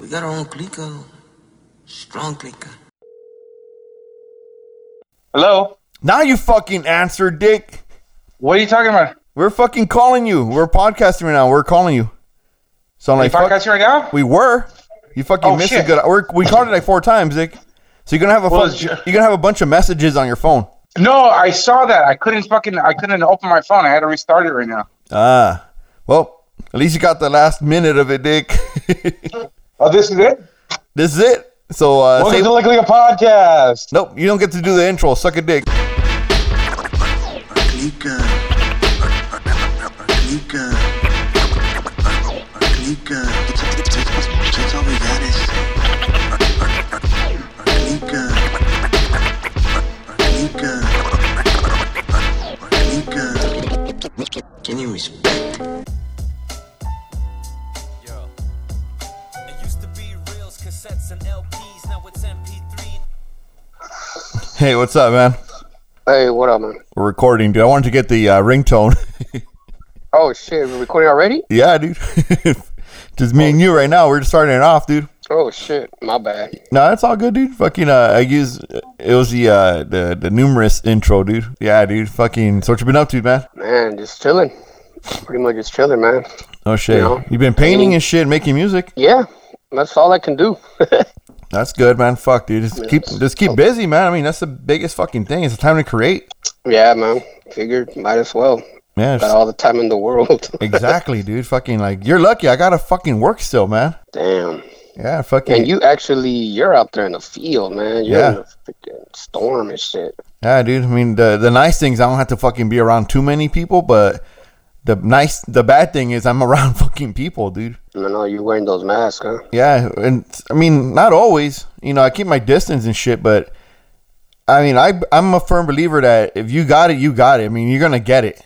We got our own clique, strong clique. Hello? Now you fucking answer, dick. What are you talking about? We're fucking calling you. We're podcasting right now. We're calling you. So I'm Are you like, fuck, podcasting right now? we were. You fucking Oh, missed shit. a good. We're, we called it like four times, dick. So you're gonna have a Well, fun, it's you're gonna have a bunch of messages on your phone. No, I saw that. I couldn't fucking I couldn't open my phone. I had to restart it right now. Ah, well, at least you got the last minute of it, dick. Oh, this is it? this is it. So uh, Welcome say, to La Clika Podcast. nope, you don't get to do the intro. Suck a dick. Can you respect? Hey, what's up, man? Hey, what up, man? We're recording, dude. I wanted to get the uh, ringtone. Oh shit, we're recording already? yeah, dude. just me and you right now. We're just starting it off, dude. Oh shit, my bad. No, it's all good, dude. Fucking, uh, I use it was the uh the the numerous intro, dude. Yeah, dude. Fucking. So what you been up to, man? Man, just chilling. Pretty much just chilling, man. Oh shit. know, you been painting and shit, making music. Yeah, that's all I can do. That's good, man. Fuck, dude. Just keep just keep busy, man. I mean, that's the biggest fucking thing. It's the time to create. yeah, man. Figured might as well. Yeah, Got all the time in the world. exactly, dude. Fucking like you're lucky. I gotta fucking work still, man. Damn. Yeah, fucking. And you actually, you're out there in the field, man. You're Yeah. in a freaking storm and shit. Yeah, dude. I mean, the the nice things I don't have to fucking be around too many people, but the nice the bad thing is I'm around fucking people, dude. No, no, you're wearing those masks, huh? Yeah, and I mean, not always. You know, I keep my distance and shit, but I mean, I I'm a firm believer that if you got it, you got it. I mean, you're gonna get it.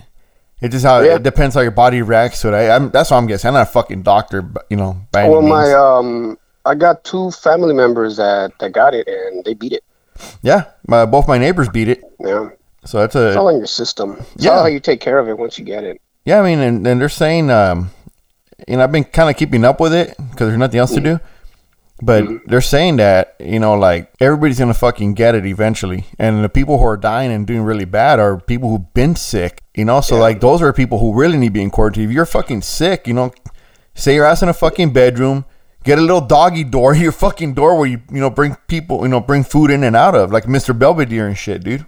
It just how Yeah. it depends how your body reacts to it. I, I'm that's what I'm guessing. I'm not a fucking doctor, but you know, Well, my um, I got two family members that that got it and they beat it. yeah, my, both my neighbors beat it, Yeah, so that's a. it's all in your system. It's Yeah. all how you take care of it once you get it. Yeah, I mean, and, and they're saying, um, you know, I've been kind of keeping up with it because there's nothing else to do. But they're saying that, you know, like everybody's going to fucking get it eventually. And the people who are dying and doing really bad are people who've been sick, you know? So, like, those are people who really need to be in quarantine. If you're fucking sick, you know, say your ass in a fucking bedroom, get a little doggy door, your fucking door where you, you know, bring people, you know, bring food in and out of, like Mr. Belvedere and shit, dude.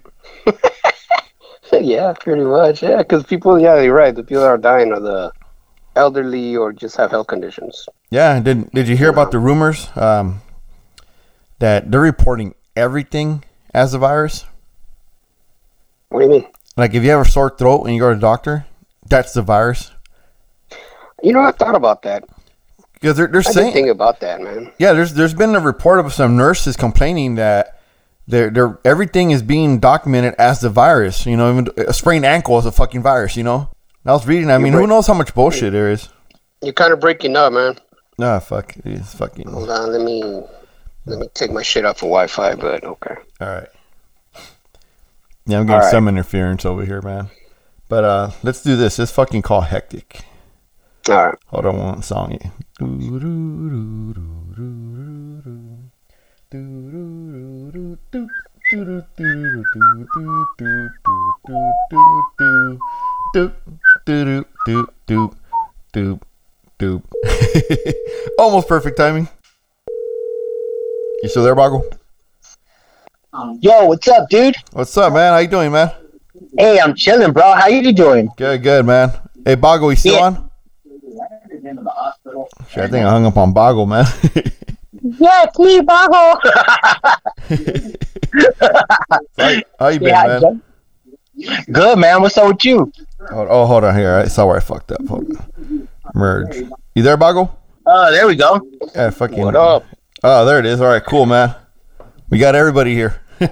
yeah, pretty much. Yeah, because people, yeah, you're right. The people that are dying are the elderly or just have health conditions. Yeah, did did you hear about the rumors um, that they're reporting everything as a virus? What do you mean? Like if you have a sore throat and you go to the doctor, that's the virus. You know, I thought about that. Because they're, they're I saying, about that, man. yeah, there's there's been a report of some nurses complaining that they're, they're everything is being documented as the virus. You know, even a sprained ankle is a fucking virus. You know, I was reading. I mean, who knows how much bullshit there is? You're kind of breaking up, man. Nah, fuck, it's fucking Hold on, let me let me take my shit off of Wi-Fi. But okay. All right. Yeah, I'm getting right. some interference over here, man. But uh, let's do this. This fucking call Hectik. All right. Hold on one song. Almost perfect timing. You still there, Bago? Yo, what's up, dude? What's up, man? How you doing, man? Hey, I'm chilling, bro. How you doing? Good, good, man. Hey, Bago, you still Yeah. on? Shit, I think I hung up on Bago, man. Yeah, it's me, Bago. How you been, yeah, man? Good, man. What's up with you? Hold, oh, hold on here. I saw where I fucked up. Hold on. Merge. You there, Bago? Oh, uh, there we go. Yeah, fucking. What up? Oh, there it is. All right, cool, man. We got everybody here.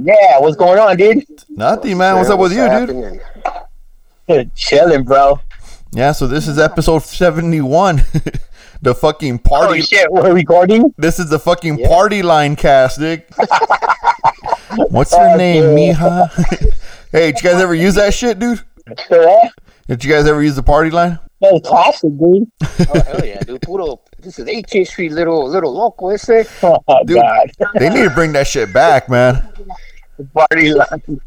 Yeah, what's going on, dude? Nothing, man. What's up with you, dude? happening? chilling, bro. Yeah, so this is episode 71. the fucking party. Oh party. shit, we're recording. this is the fucking Yeah. party line cast, Dick. What's your name, Mija? hey, did you guys ever use that shit, dude? Yeah. Did you guys ever use the party line? That was classic, dude. Oh hell yeah, dude. Puro, this is 18th Street, little little local. Ese. Oh Dude. God. They need to bring that shit back, man. Party line.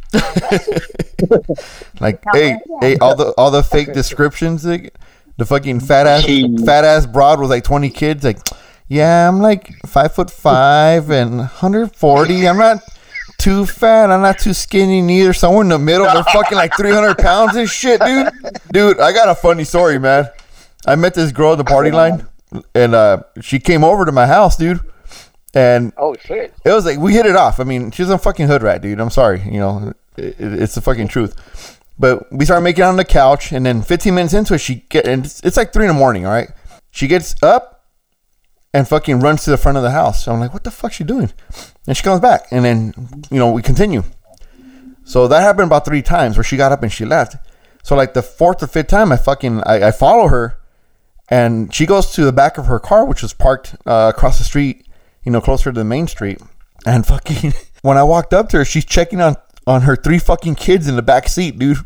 Like, hey, hey, all the all the fake descriptions, like, the fucking fat ass Jeez. fat ass broad with like twenty kids. Like, yeah, I'm like five foot five and 140. I'm not too fat. I'm not too skinny neither. Somewhere in the middle. They're fucking like 300 pounds and shit, dude. Dude, I got a funny story, man. I met this girl at the party line, and uh, she came over to my house, dude. And Oh shit. it was like we hit it off. I mean, she's a fucking hood rat, dude. I'm sorry, you know, it, it's the fucking truth. But we started making out on the couch, and then 15 minutes into it, she get and it's, it's like three in the morning. All right, she gets up and fucking runs to the front of the house. I'm like, what the fuck she doing? And she comes back, and then you know we continue. So that happened about three times where she got up and she left. So like the fourth or fifth time, I fucking I, I follow her, and she goes to the back of her car, which was parked uh, across the street, you know, closer to the main street. And fucking, when I walked up to her, she's checking on on her three fucking kids in the back seat, dude.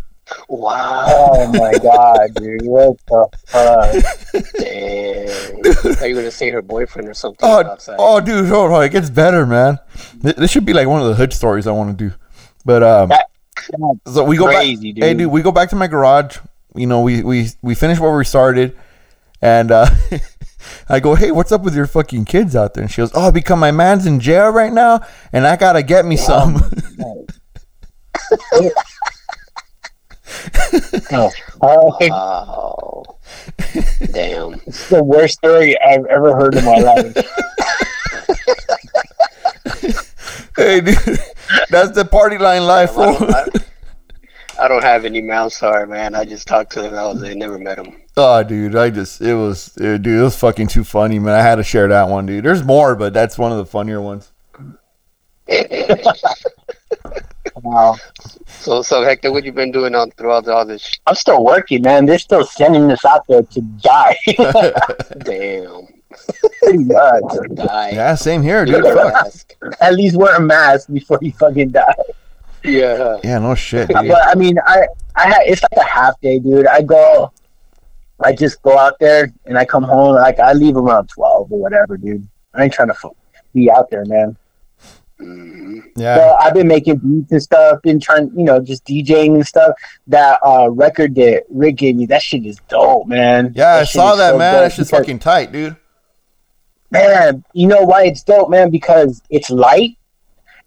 Wow. Oh my god, dude. What the fuck? Damn. Are you gonna say her boyfriend or something Oh, outside? oh, dude, hold on, it gets better, man. This should be like one of the hood stories I want to do. But um, That- so we go crazy, back. Hey, dude. dude, we go back to my garage. You know, we we we finish where we started, and uh, I go, "Hey, what's up with your fucking kids out there?" And she goes, "Oh, because my man's in jail right now, and I gotta get me some." Oh, oh, Damn. it's the worst story I've ever heard in my life. hey, dude, that's the party line life, I don't, I, I don't have any mouth sorry, man. I just talked to them. I was I never met them. Oh, dude, I just it was, uh, dude, it was fucking too funny, man. I had to share that one, dude. There's more, but that's one of the funnier ones. Wow. So, so Hector, what you been doing on throughout all this? sh- I'm still working, man. They're still sending us out there to die. Damn. Pretty much. Die. Yeah, same here, dude. Fuck. At least wear a mask before you fucking die. Yeah. Yeah, no shit, uh, dude. But I mean, I, I, it's like a half day, dude. I go, I just go out there and I come home. Like I leave around twelve or whatever, dude. I ain't trying to f- be out there, man. Hmm Yeah, So I've been making beats and stuff, been trying, you know, just DJing and stuff. That uh, record that Rick gave me, that shit is dope, man. yeah, I saw that, so man. That because- fucking tight, dude. man, you know why it's dope, man? Because it's light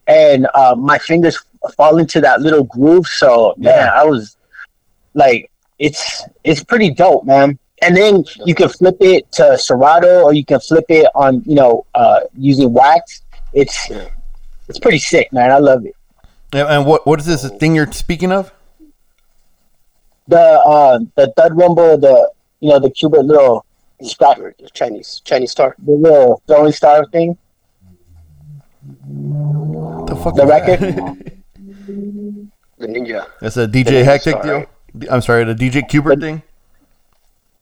and uh, my fingers fall into that little groove. So man, Yeah. I was like, it's it's pretty dope, man. And then you can flip it to Serato, or you can flip it on, you know, uh, using wax. It's Yeah. It's pretty sick, man. I love it. Yeah, and what what is this thing you're speaking of? The uh, the thud rumble, the you know, the Cuban little scrap, Chinese, Chinese star. the little throwing star thing. The fuck The record? The ninja. That's a DJ ninja Hectic star, deal. right? I'm sorry, the DJ Qbert thing.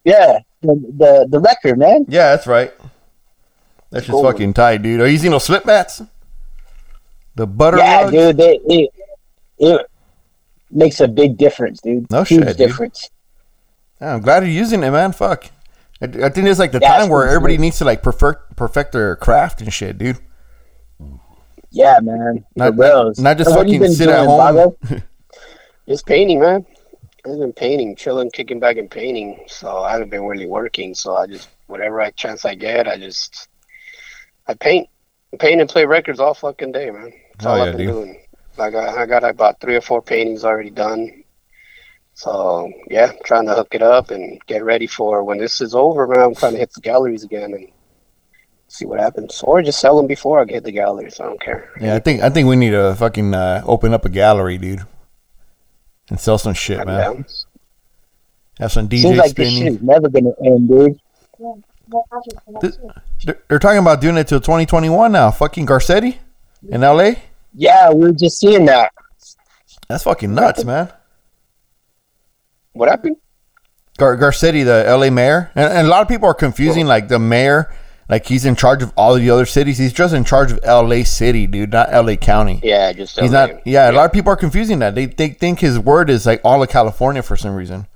Yeah, the the, the record, man. Yeah, that's right. That's just Cool. fucking tight, dude. Are you using those slip mats? The butter yeah, rugs? dude, they, it it makes a big difference, dude. No Huge shit, dude. difference. Yeah, I'm glad you're using it, man. Fuck. I, I think it's like the Yeah, time where everybody needs to like perfect perfect their craft and shit, dude. Yeah, man. Not- For not just what fucking sit at home. Just painting, man. I've been painting, chilling, kicking back and painting. So I haven't been really working. So I just whatever I chance I get, I just I paint, paint and play records all fucking day, man. That's Oh, all yeah, I've been dude. doing. Like I, got I got about three or four paintings already done. So yeah, trying to hook it up and get ready for when this is over, man. I'm trying to hit the galleries again and see what happens, or just sell them before I get the galleries. I don't care. Yeah, I think I think we need to fucking uh, open up a gallery, dude, and sell some shit, I'm man. down. Have some DJ Seems like this shit spinning. is never gonna end, dude. They're, they're talking about doing it till 2021 now. Fucking Garcetti in LA. Yeah, we are just seeing that. That's fucking nuts, man. What happened? Gar- Garcetti, the LA mayor, and, and a lot of people are confusing like the mayor, like he's in charge of all the other cities. He's just in charge of LA City, dude, not LA County. Yeah, just He's LA. not. Yeah, a lot of people are confusing that. They they think his word is like all of California for some reason.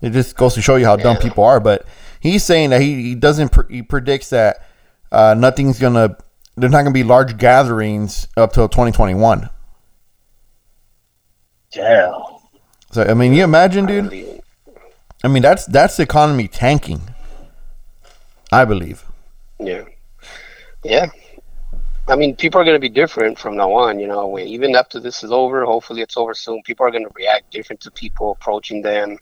It just goes to show you how dumb people are. But he's saying that he, he doesn't pre- he predicts that uh, nothing's gonna there's not gonna be large gatherings up till 2021. Damn. So I mean, you imagine, dude. I mean, that's that's the economy tanking. I believe. Yeah. Yeah. I mean, people are going to be different from now on. You know, even after this is over, hopefully it's over soon. People are going to react different to people approaching them.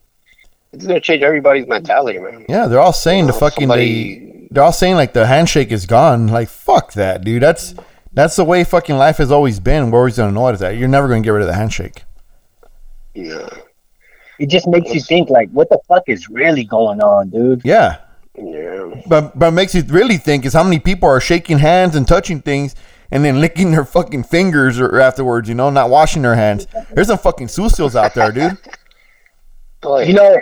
It's going to change everybody's mentality, man. Yeah, they're all saying the uh, know, fucking somebody- they, they're all saying like the handshake is gone. Like fuck that, dude. That's that's the way fucking life has always been. We're always gonna know it is that. You're never gonna get rid of the handshake. Yeah. It just makes you think like, what the fuck is really going on, dude? Yeah. Yeah. But but it makes you really think is how many people are shaking hands and touching things and then licking their fucking fingers or afterwards, you know, not washing their hands. There's some fucking sucios out there, dude. You know,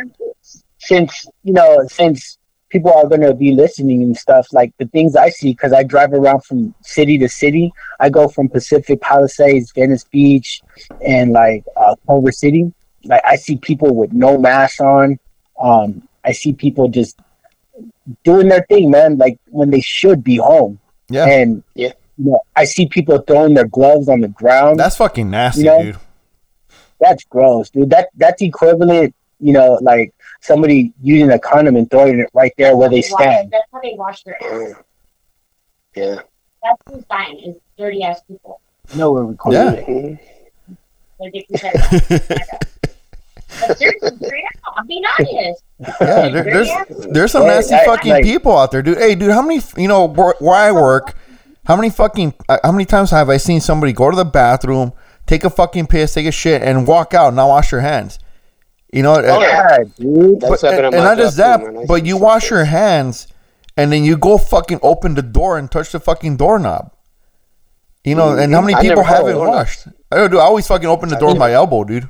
since you know, since people are going to be listening and stuff, like the things I see, because I drive around from city to city. I go from Pacific Palisades, Venice Beach, and like uh, Culver City. Like I see people with no mask on. Um, I see people just doing their thing, man. Like when they should be home. Yeah. And Yeah. you know, I see people throwing their gloves on the ground. That's fucking nasty, You know? dude. that's gross, dude. That that's equivalent, you know, like somebody using a condom and throwing it right there where they stand. That's how they wash their ass. yeah. That's who's dying is dirty ass people. No, know where we call Yeah. it. They're getting fed. But seriously, straight up, I'm being honest. Yeah, there, there's there's some nasty I- fucking like- people out there, dude. Hey, dude, how many you know where, where I work? How many fucking uh, how many times have I seen somebody go to the bathroom, take a fucking piss, take a shit, and walk out, and not wash their hands? You know, uh, Yeah, dude. But, happened and, and not just that, too, man. But you wash your hands, and then you go fucking open the door and touch the fucking doorknob. You know, and how many I people haven't washed? I don't do. I always fucking open the door with my elbow, dude.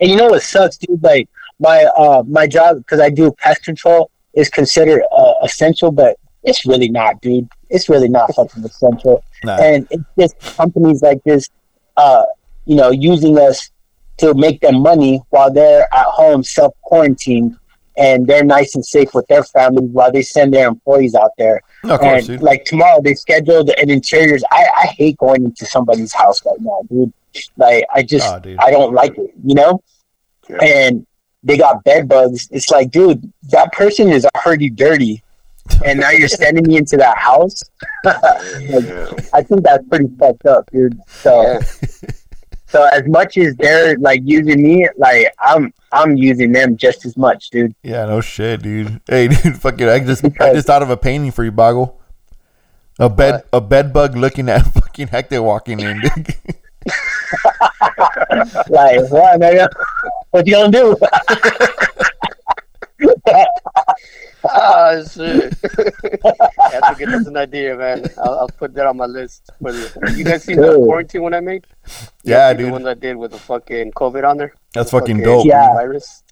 And you know what sucks, dude? Like my uh my job because I do pest control is considered uh, essential, but it's really not, dude. It's really not fucking essential. Nah. And it's just companies like this, uh, you know, using us to make them money while they're at home self quarantined and they're nice and safe with their family while they send their employees out there. Of course, and dude. like tomorrow they scheduled an interiors. I, I hate going into somebody's house right now, dude. Like I just Oh. I don't like it, you know? Yeah. And they got bed bugs. It's like, dude, that person is already dirty. And now you're sending me into that house. Like, I think that's pretty fucked up, dude. So Yeah. so as much as they're like using me, like I'm I'm using them just as much, dude. Yeah, no shit, dude. Hey, dude, fucking, I just I just thought of a painting for you, Bago. A bed What? a bed bug looking at fucking Hector walking in, dude. Like, what nigga? What you gonna do? Ah, shit. I have to get this an idea, man. I'll, I'll put that on my list. For the, you guys seen the quarantine one I made? You Yeah, guys seen dude. The one I did with the fucking COVID on there? That's The fucking dope. Yeah. Virus.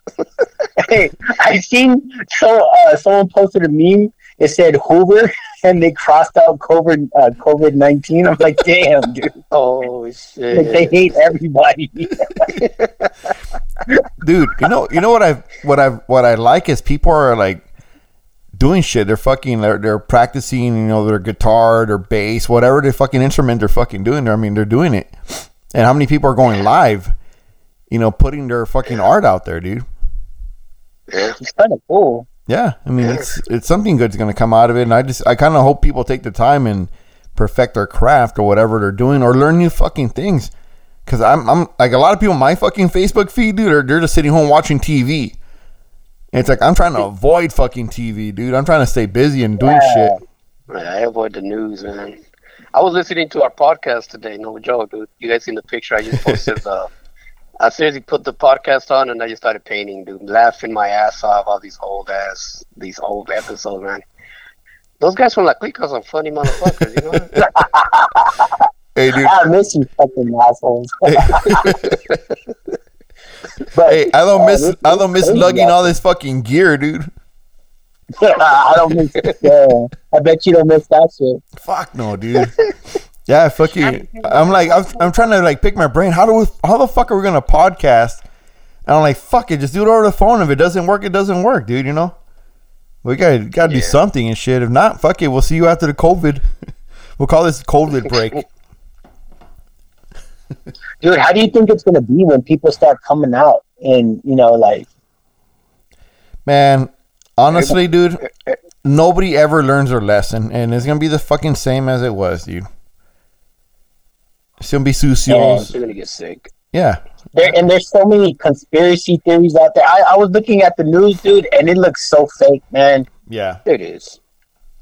hey, I seen so uh, someone posted a meme. It said Hoover, and they crossed out COVID uh, COVID nineteen. I'm like, damn, dude. Oh shit. Like they hate everybody. dude. You know, you know what I what I what I like is people are like doing shit. They're fucking they're, they're practicing. You know, their guitar, their bass, whatever the fucking instrument they're fucking doing. I mean, they're doing it. And how many people are going live? You know, putting their fucking art out there, dude. Yeah. It's kind of cool. Yeah, I mean, it's it's something good's gonna come out of it, and I just I kind of hope people take the time and perfect their craft or whatever they're doing, or learn new fucking things. Cause I'm I'm like a lot of people my fucking Facebook feed, dude, are they're just sitting home watching TV. And it's like I'm trying to avoid fucking TV, dude. I'm trying to stay busy and doing Yeah. shit. Man, I avoid the news, man. I was listening to our podcast today. No joke, dude. You guys seen the picture I just posted? the uh, I seriously put the podcast on and I just started painting, dude. Laughing my ass off. All these old ass, these old episodes, man. Those guys from La Clika are some funny motherfuckers, you know? Hey, dude. I miss you, fucking assholes. but hey, I don't uh, miss this- I don't miss lugging all this fucking gear, dude. I don't miss. Yeah, I bet you don't miss that shit. Fuck no, dude. Yeah, fuck you. I'm like, I'm, I'm trying to like pick my brain. How do we? How the fuck are we gonna podcast And I'm like, fuck it, just do it over the phone. If it doesn't work, it doesn't work, dude. You know, we gotta gotta do something and shit. If not, fuck it, we'll see you after the COVID. we'll call this COVID break. Dude, how do you think it's gonna be when people start coming out and you know, like Man, honestly, dude, nobody ever learns their lesson, and it's gonna be the fucking same as it was, dude. It's gonna be sucios. You're gonna get sick. Yeah, there and there's so many conspiracy theories out there. I, I was looking at the news, dude, and it looks so fake, man. yeah. It is.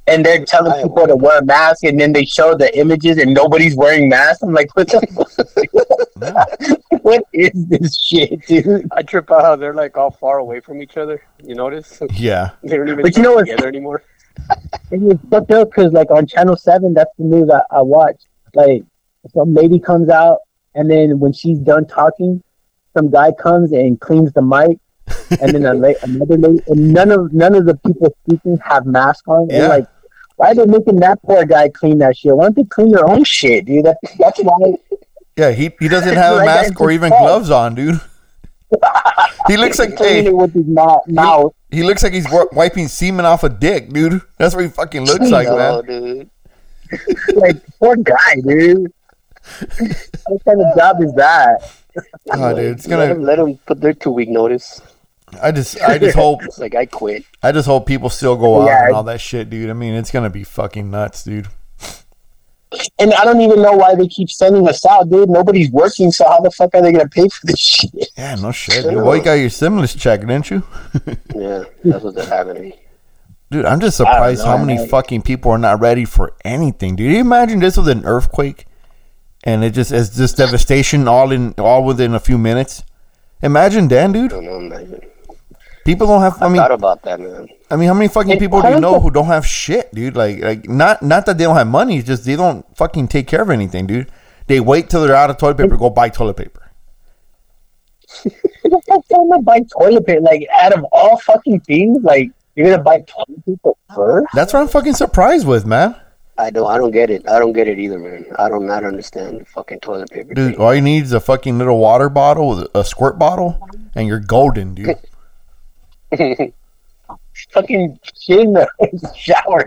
And they're telling I people to wear masks, and then they show the images, and nobody's wearing masks. I'm like, what the fuck? what is this shit, dude? I trip out how they're like all far away from each other. You notice? Yeah. They don't even But you know talk what's- together anymore. It was fucked up because, like, on Channel 7, that's the news I, I watched. Like, some lady comes out, and then when she's done talking, some guy comes and cleans the mic. and then a la- another lady, and none of none of the people speaking have masks on. Yeah. And like, why are they making that poor guy clean that shit? Why don't they clean their own shit, dude? That, that's why. Yeah, he, he doesn't have a Like, mask or even false. gloves on, dude. He looks like cleaning hey, with his mouth. mouth. he looks like he's wi- wiping semen off a dick, dude. That's what he fucking looks like, no, man. dude. Like, poor guy, dude. What kind of job is that? Oh, dude, it's let, gonna. them, let them put their two week notice. I just, I just hope, It's like I quit. I just hope people still go out Yeah. and all that shit, dude. I mean, it's gonna be fucking nuts, dude. And I don't even know why they keep sending us out, dude. Nobody's working, so how the fuck are they gonna pay for this shit? Yeah, no shit, dude. Well, you got your stimulus check, didn't you? Yeah, that's what they're having. Dude, I'm just I don't surprised how many man. fucking people are not ready for anything. Dude, you imagine this with an earthquake, and it just it's just devastation all in all within a few minutes. Imagine Dan, dude. I don't know, man. People don't have. I I mean, thought about that, man. I mean, how many fucking And people do you know of- who don't have shit, dude? Like, like not not that they don't have money, just they don't fucking take care of anything, dude. They wait till they're out of toilet paper, go buy toilet paper. Who the fuck's gonna buy toilet paper? Like, out of all fucking things, like, you're gonna buy toilet paper first? That's what I'm fucking surprised with, man. I don't. I don't get it. I don't get it either, man. I do not understand the fucking toilet paper. Dude, thing. all you need is a fucking little water bottle, with a squirt bottle, and you're golden, dude. Fucking shit in the shower.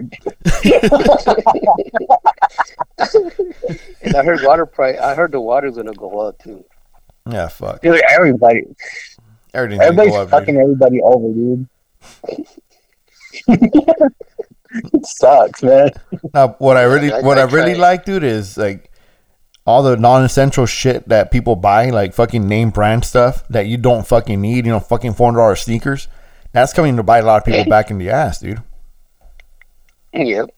And I heard water price. I heard the water's gonna go up too. Yeah, fuck. Dude, everybody. Everything's Everybody's up, fucking dude. everybody over, dude. it sucks, man. Now, what I really, I- what I, I really like, dude, is like all the non-essential shit that people buy, like fucking name brand stuff that you don't fucking need. You know, fucking four hundred dollars sneakers. That's coming to bite a lot of people back in the ass, dude. Yep.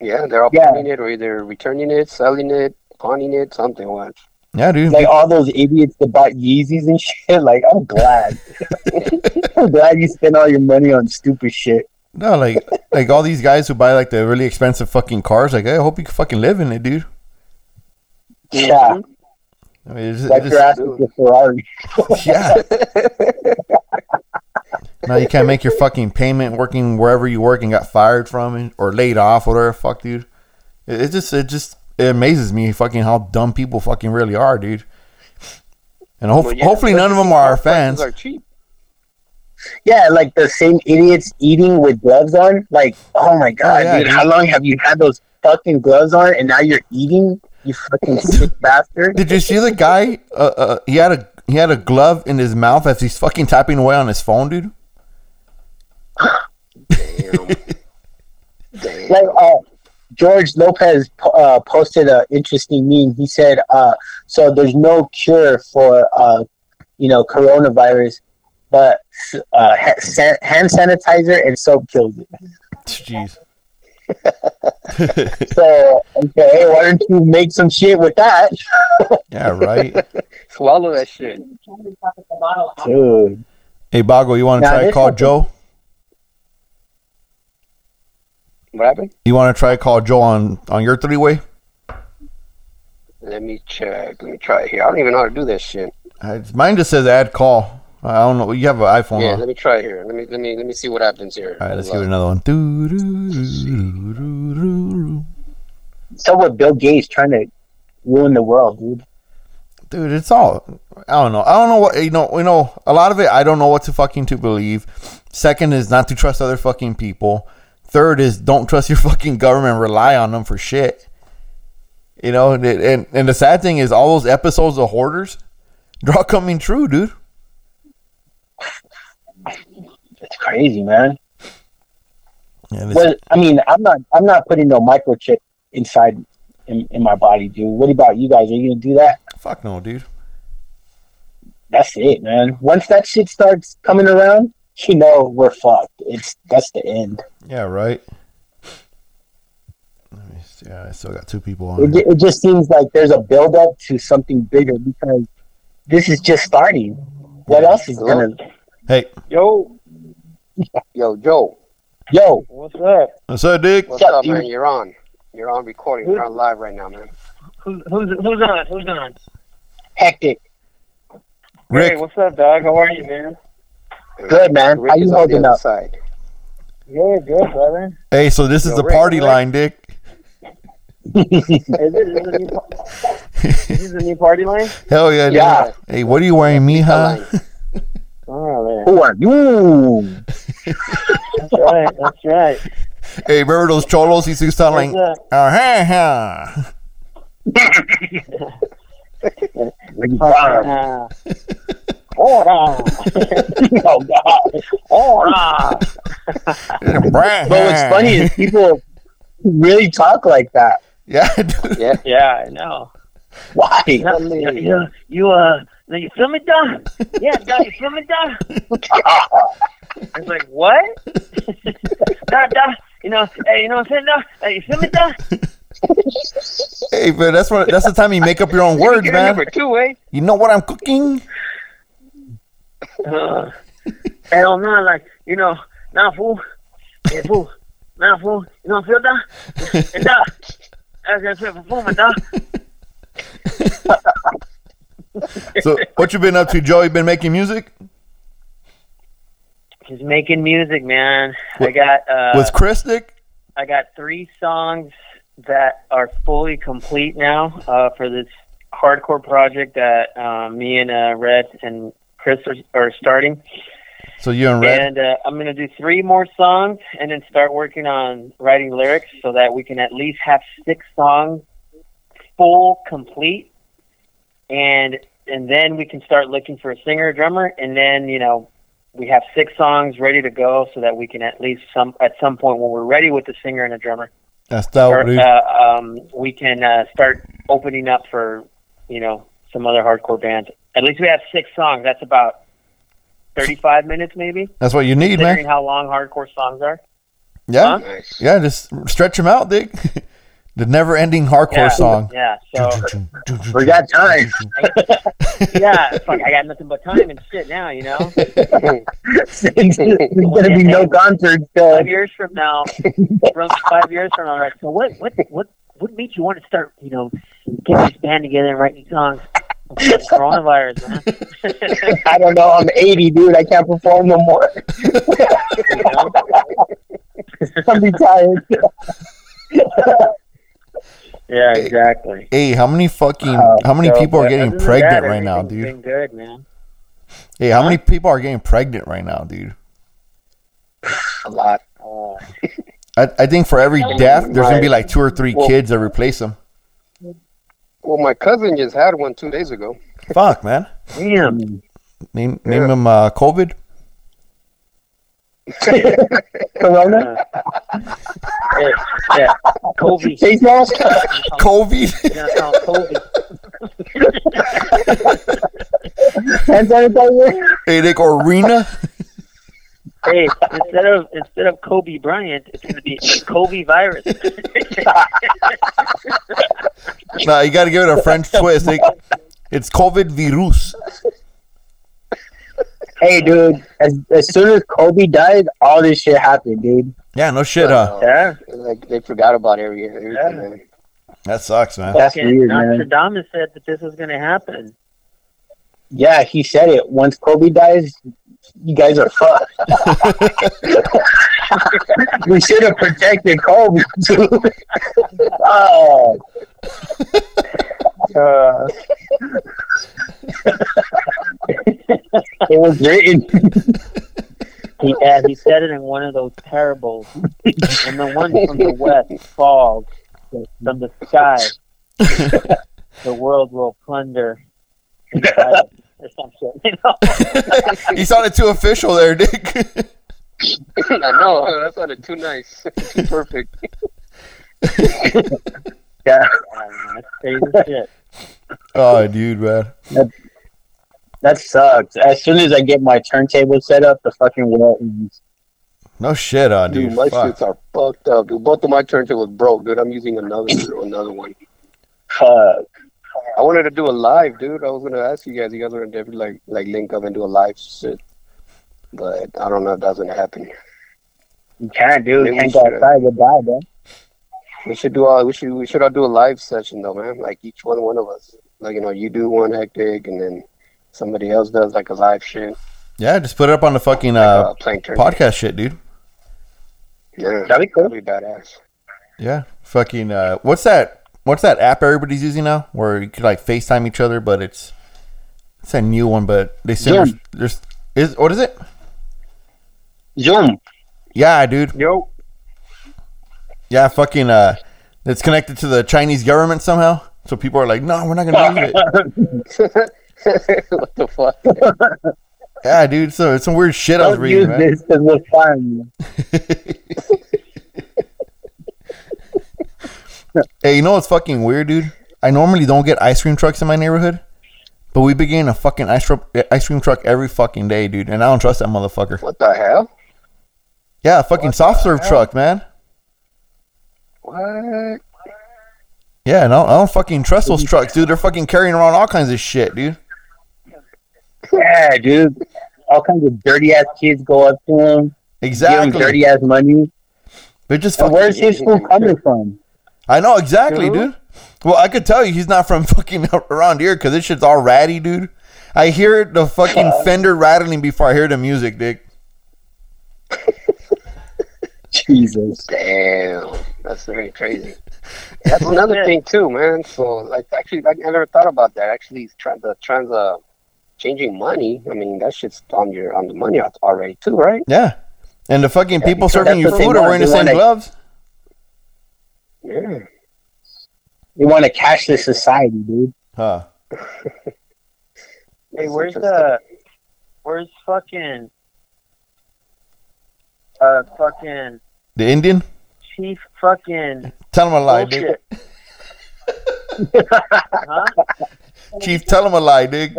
Yeah, they're all Yeah. putting it or either returning it, selling it, pawning it, something. What? Yeah, dude. Like all those idiots that bought Yeezys and shit. Like, I'm glad. I'm glad you spent all your money on stupid shit. No, like like all these guys who buy like the really expensive fucking cars. Like, hey, I hope you can fucking live in it, dude. Yeah, I mean, it's, like your ass with the Ferrari. yeah. now you can't make your fucking payment working wherever you work and got fired from it or laid off, or whatever. Fuck, dude. It, it just it just it amazes me fucking how dumb people fucking really are, dude. And hope, Well, yeah, hopefully none of them are our fans. Are cheap. Yeah, like the same idiots eating with gloves on. Like, oh my god, yeah, dude, dude. how long have you had those fucking gloves on, and now you're eating? You fucking sick bastard. Did you see the guy? Uh, uh, he had a he had a glove in his mouth as he's fucking tapping away on his phone, dude. Damn. Damn. like uh, George Lopez uh, posted an interesting meme. He said, uh, "So there's no cure for uh, you know coronavirus, but uh, hand sanitizer and soap kills it." Jeez. So okay, why don't you make some shit with that, Yeah, right. Swallow that shit. dude? Hey, Bago, you want to try call Joe? What happened? You want to try call Joe on on your three way? Let me check. Let me try it here. I don't even know how to do this shit. Mine just says add call. I don't know. You have an iPhone. yeah, huh? let me try here. Let me let me let me see what happens here. All right, let's give it another one. So with Bill Gates trying to ruin the world, dude. dude, it's all. I don't know. I don't know what you know. You know, a lot of it. I don't know what to fucking to believe. Second is not to trust other fucking people. Third is don't trust your fucking government. Rely on them for shit. You know, and and, and the sad thing is all those episodes of hoarders, they're all coming true, dude. It's crazy, man. And it's, Well, I mean, I'm not. I'm not putting no microchip inside in, in my body, dude. What about you guys? Are you gonna do that? fuck no, dude. That's it, man. Once that shit starts coming around, you know we're fucked. It's that's the end. Yeah, right. Let me see. Yeah, I still got two people on. ju- here. it just seems like there's a build up to something bigger because this is just starting. What else is gonna? Hey, Yo, yo, Joe. Yo, What's up? what's up, Dick? What's What's up, up, man? You're on. You're on recording. You're on live right now, man. Who's who's who's on? Who's on? Hectik. Hey, what's up, dog? How are you, man? Good man. Rick How you is on the holding up? Side. Good, good, brother. hey, so this is the Rick, party Rick. line, Dick. Is this, is this, new, pa- is this a new party line? Hell yeah, dude. Yeah. Hey, what are you wearing, mija? Oh, man. Who are you? That's right. That's right. Hey, remember those cholos? Used to sound like, uh, ha, ha. Uh, Ora! oh god. Ora! But what's funny is people really talk like that. Yeah. Yeah. Yeah, I know. Why? Yeah, yeah, yeah. You, uh, you feel me, dog? Yeah, dog, you feel me, dog? I was like, what? dog, dog, you know, hey, you know what I'm saying, dog? Hey, you feel me, dog? Hey, man, that's what. That's the time you make up your own words, man. number two, eh? You know what I'm cooking? Uh, hell no, like, you know, nah, fool. Hey, fool. Nah, fool. You know feel, dog? Hey, dog. Gonna feel for fool. So, what you been up to, Joe? You been making music? Just making music, man. I got, uh, With Chris, Dick? I got three songs that are fully complete now uh, for this hardcore project that uh, me and uh, Red and Chris are, are starting. So you and Red? And uh, I'm going to do three more songs and then start working on writing lyrics so that we can at least have six songs full complete. And and then we can start looking for a singer, a drummer, and then you know we have six songs ready to go so that we can at least some at some point when we're ready with the singer and a drummer, That's or, uh, um, we can uh, start opening up for you know some other hardcore bands. At least we have six songs. That's about thirty-five minutes, maybe. That's what you need, Considering man. how long hardcore songs are. Yeah, Huh? Nice. yeah. Just stretch them out, Dick. the never-ending hardcore Yeah. song. Yeah. So We got time. yeah, fuck, I got nothing but time and shit now. You know, There's gonna be no concerts. Uh, five years from now, from five years from now, right? so what? What? What? What made you want to start? You know, getting this band together and writing songs? Coronavirus, man. I don't know. I'm 80, dude. I can't perform no more. I'm retired. Yeah, exactly. Hey, how many fucking Uh, how many So, people are getting pregnant that, right now, dude? Good, man. Hey, how Huh? many people are getting pregnant right now, dude? A lot. Oh, I, I think for every death, there's gonna be like two or three Well- kids that replace them. Well, my cousin just had one two days ago. Fuck, man. damn. Name name him uh, COVID. Corona? Yeah, yeah. Kobe. Face mask? COVID. Yeah, call Kobe. Hand sanitizer? hey, Dick Arena. Hey, instead of instead of Kobe Bryant, it's gonna be Kobe virus. nah, you gotta give it a French twist. Dick. It's COVID virus. Hey, dude. As, as soon as Kobe died, all this shit happened, dude. Yeah, no shit. huh? yeah. Like they forgot about every everything. Yeah. that sucks, man. That's Fucking weird, man. Nostradamus said that this was gonna happen. Yeah, he said it. Once Kobe dies, you guys are fucked. we should have protected Kobe, dude. oh. Uh, It was written. He, yeah, he said it in one of those parables. and the one from the west falls from the sky. the world will plunder. inside Or some shit, you know? you sounded too official there, Dick. I know that sounded too nice, too perfect. Yeah. Yeah, man, that's crazy shit. oh, dude, man. That sucks. As soon as I get my turntable set up, the fucking world ends. No shit, on Dude, dude. my Fuck. shits are fucked up. Dude, both of my turntables broke, dude. I'm using another another one. Fuck. I wanted to do a live, dude. I was gonna ask you guys. You guys were gonna like like link up and do a live shit, but I don't know if that's gonna happen. You can't, dude. Maybe You can't go outside. You'll die, bro. We should do all. We should we should all do a live session though, man. Like each one one of us. Like you know, you do one Hectik, and then somebody else does like a live shit. Yeah, just put it up on the fucking Like, uh, uh, playing podcast shit, dude. Yeah, That'd be cool. That'd be badass. Yeah, fucking. Uh, what's that? What's that app everybody's using now, where you could like FaceTime each other, but it's it's a new one, but they Zoom. there's, there's is what is it? Zoom. Yeah, dude. Yo, Yeah, fucking. Uh, it's connected to the Chinese government somehow. So people are like, no, we're not gonna use it. what the fuck? Yeah, dude. So it's some weird shit I was reading, use man. this because we're fine. Hey, you know what's fucking weird, dude? I normally don't get ice cream trucks in my neighborhood, but we be getting a fucking ice, tru- ice cream truck every fucking day, dude. And I don't trust that motherfucker. What the hell? Yeah, a fucking soft serve truck, man. What? Yeah, no, I don't fucking trust those trucks, dude. They're fucking carrying around all kinds of shit, dude. Yeah, dude. All kinds of dirty ass kids go up to him, give him Exactly. dirty ass money. They're just And fucking. where's his food coming from? I know exactly, dude. Well, I could tell you he's not from fucking around here because this shit's all ratty, dude. I hear the fucking fender rattling before I hear the music, dick. Jesus. Damn, that's very crazy. That's another thing too, man. So, like, actually, I never thought about that. Actually, trying the trans uh, changing money. I mean, that shit's on your on the money already too, right? Yeah. And the fucking people serving you that's what they food are wearing the same gloves. Yeah. You want a cashless society, dude. Huh. hey, where's the, where's fucking, uh, fucking The Indian? chief fucking Tell him a lie, dick. bullshit? huh? Chief, tell him a lie, dick.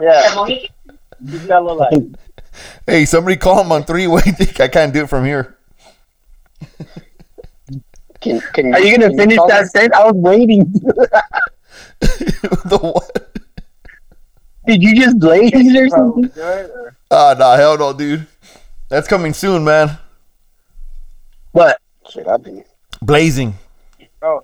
Yeah, you tell a lie. Hey, somebody call him on three way, dick. I can't do it from here. Can, can Are you gonna finish call that them- sentence? I was waiting. the what? Did you just blaze or something? do it, or- Ah, nah, hell no, dude. That's coming soon, man. What? Shit, I've been. Blazing. Oh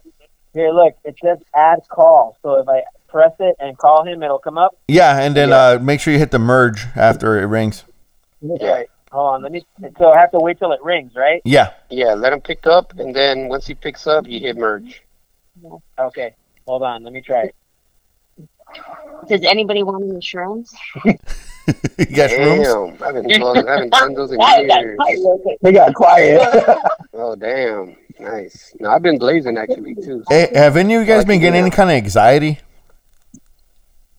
here, look, it says add call. So if I press it and call him, it'll come up. Yeah, and then Yeah. uh, make sure you hit the merge after it rings. Yeah, Hold on, let me. So I have to wait till it rings, right? Yeah. yeah. Let him pick up, and then once he picks up, you hit merge. Okay, hold on, let me try it. Does anybody want insurance? you got rooms? Damn, I haven't, done- I haven't done those in That years. They got quiet. Oh damn, nice. No, I've been blazing actually too. Hey, have any of you guys been getting any kind of anxiety?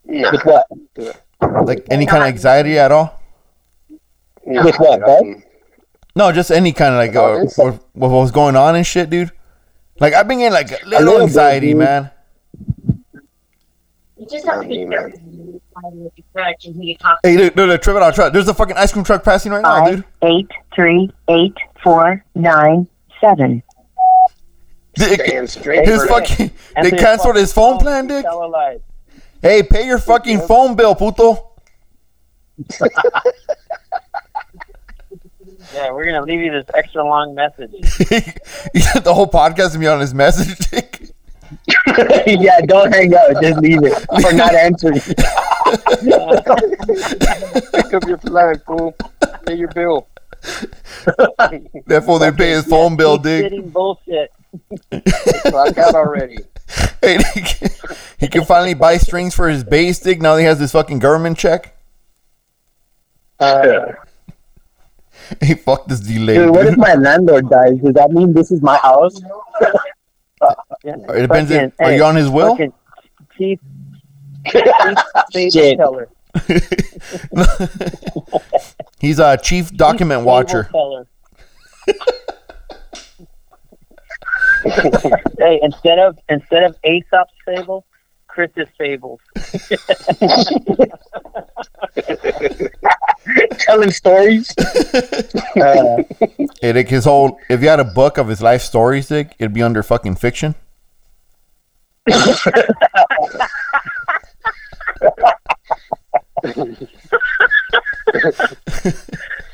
Nah, With what? Like any kind of anxiety at all? Nah, With what, dude, No, just any kind of like Oh, uh, this- what, what was going on and shit, dude. Like I've been getting like a little, little anxiety, dude. man. You just have to be careful with your crutch and who you talk Hey, dude, dude, dude trip it out, truck. There's a fucking ice cream truck passing right now, dude. eight three eight four nine seven. Damn straight. His for- fucking they canceled fucking his phone plan, dick. Tell a lie. Hey, pay your fucking phone bill, puto. Yeah, we're gonna leave you this extra long message. He said the whole podcast gonna be on his message, yeah, don't hang up. Just leave it. Or not answering. Pick up your plan, fool. Pay your bill. Therefore, they pay his phone bill, Keep dick. Sitting bullshit. Clock out already. Hey, dick. he can finally buy strings for his bass stick. Now he has this fucking government check. Uh, He fuck this delay. dude, what if my landlord dies? Does that mean this is my house? Yeah. It depends. Fucking- if- are hey, you on his will? fucking Chief, Chief Shit. Teller. He's a chief document Chief watcher. Hey, instead of instead of Aesop's fable, Chris's fables. Telling stories. uh, Hey, Dick, his whole. If you had a book of his life stories, Dick, it'd be under fucking fiction.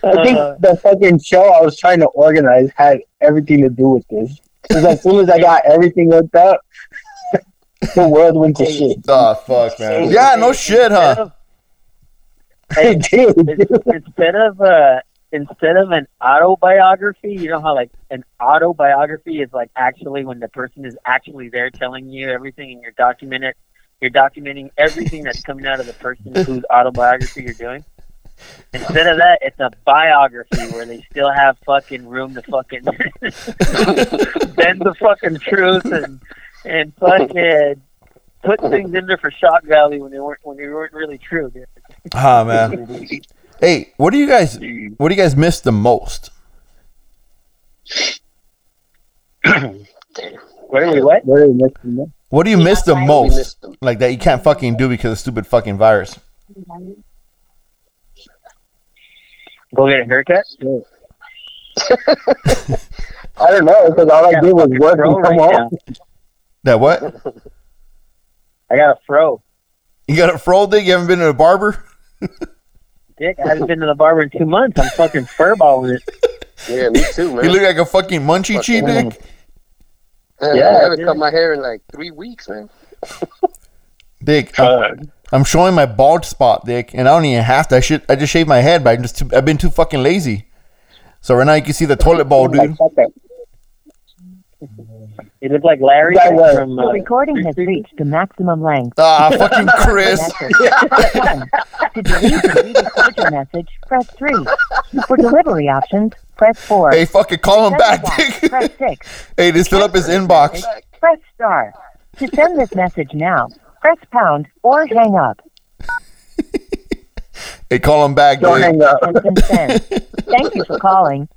I think Uh, the fucking show I was trying to organize had everything to do with this. Because as soon as I got everything hooked up, the world went to shit. Oh fuck, man. Yeah, no shit, huh? Instead of, instead of uh instead of an autobiography, you know how like an autobiography is like actually when the person is actually there telling you everything and you're documenting you're documenting everything that's coming out of the person whose autobiography you're doing. Instead of that, it's a biography where they still have fucking room to fucking bend the fucking truth and and fucking put things in there for shock value when they weren't when they weren't really true. Dude. Ah man. Hey, what do you guys? What do you guys miss the most? What are we what? what are we missing? there? What do you miss the We most? missed them. Like that you can't fucking do because of stupid fucking virus. Go get a haircut. I don't know because all I did was work and come right home. That what? I got a fro. You got a fro dick? You haven't been to a barber? Dick, I haven't been to the barber in two months. I'm fucking furballing it. Yeah, me too, man. You look like a fucking munchie cheat Fucking- dick. Man, Yeah, I haven't yeah. cut my hair in like three weeks, man. Dick, I'm, I'm showing my bald spot, Dick, and I don't even have to. I should. I just shaved my head, but I'm just too, I've been too fucking lazy. So right now you can see the toilet bowl, dude. Fuck that. You look like Larry That was- from. The Uh, recording has reached the maximum length. Ah, fucking Chris. To delete and re-record your message, press 3. For delivery options, press 4. Hey, fucking call him back, Send Dick. Press 6. hey, just fill up his inbox. Press star. To send this message now, press pound or hang up. Hey, call him back, Don't Dick. hang up. Has been sent. Thank you for calling.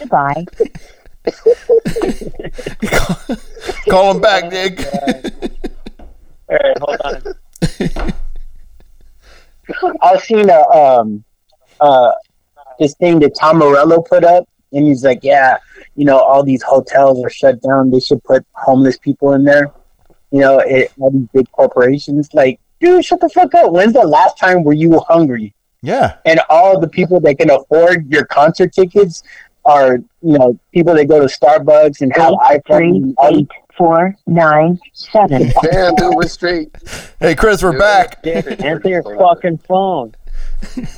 Goodbye. Call him back, Dick. all right, hold on. I've seen a um uh this thing that Tom Morello put up, and he's like, yeah, you know, all these hotels are shut down. They should put homeless people in there. You know, it, all these big corporations. Like, dude, shut the fuck up. When's the last time were you hungry? yeah. And all the people that can afford your concert tickets are, you know, people that go to Starbucks and have Eight, three, iPhones. all eight, four, nine, seven. Damn, dude, we're straight. Hey, Chris, we're Dude, back. Dick, answer your fucking phone.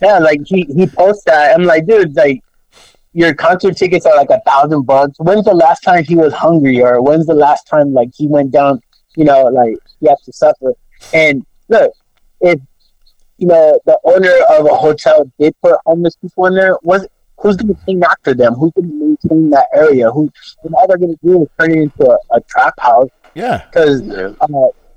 Yeah, like he he posts that. I'm like, dude, like your concert tickets are like a thousand bucks. When's the last time he was hungry, or when's the last time like he went down? You know, like he has to suffer. And look, if you know the owner of a hotel did put homeless people in there, was who's going to clean after them? Who's going to maintain that area? Who and all they're going to do is turn it into a, a trap house Yeah. because Yeah. uh,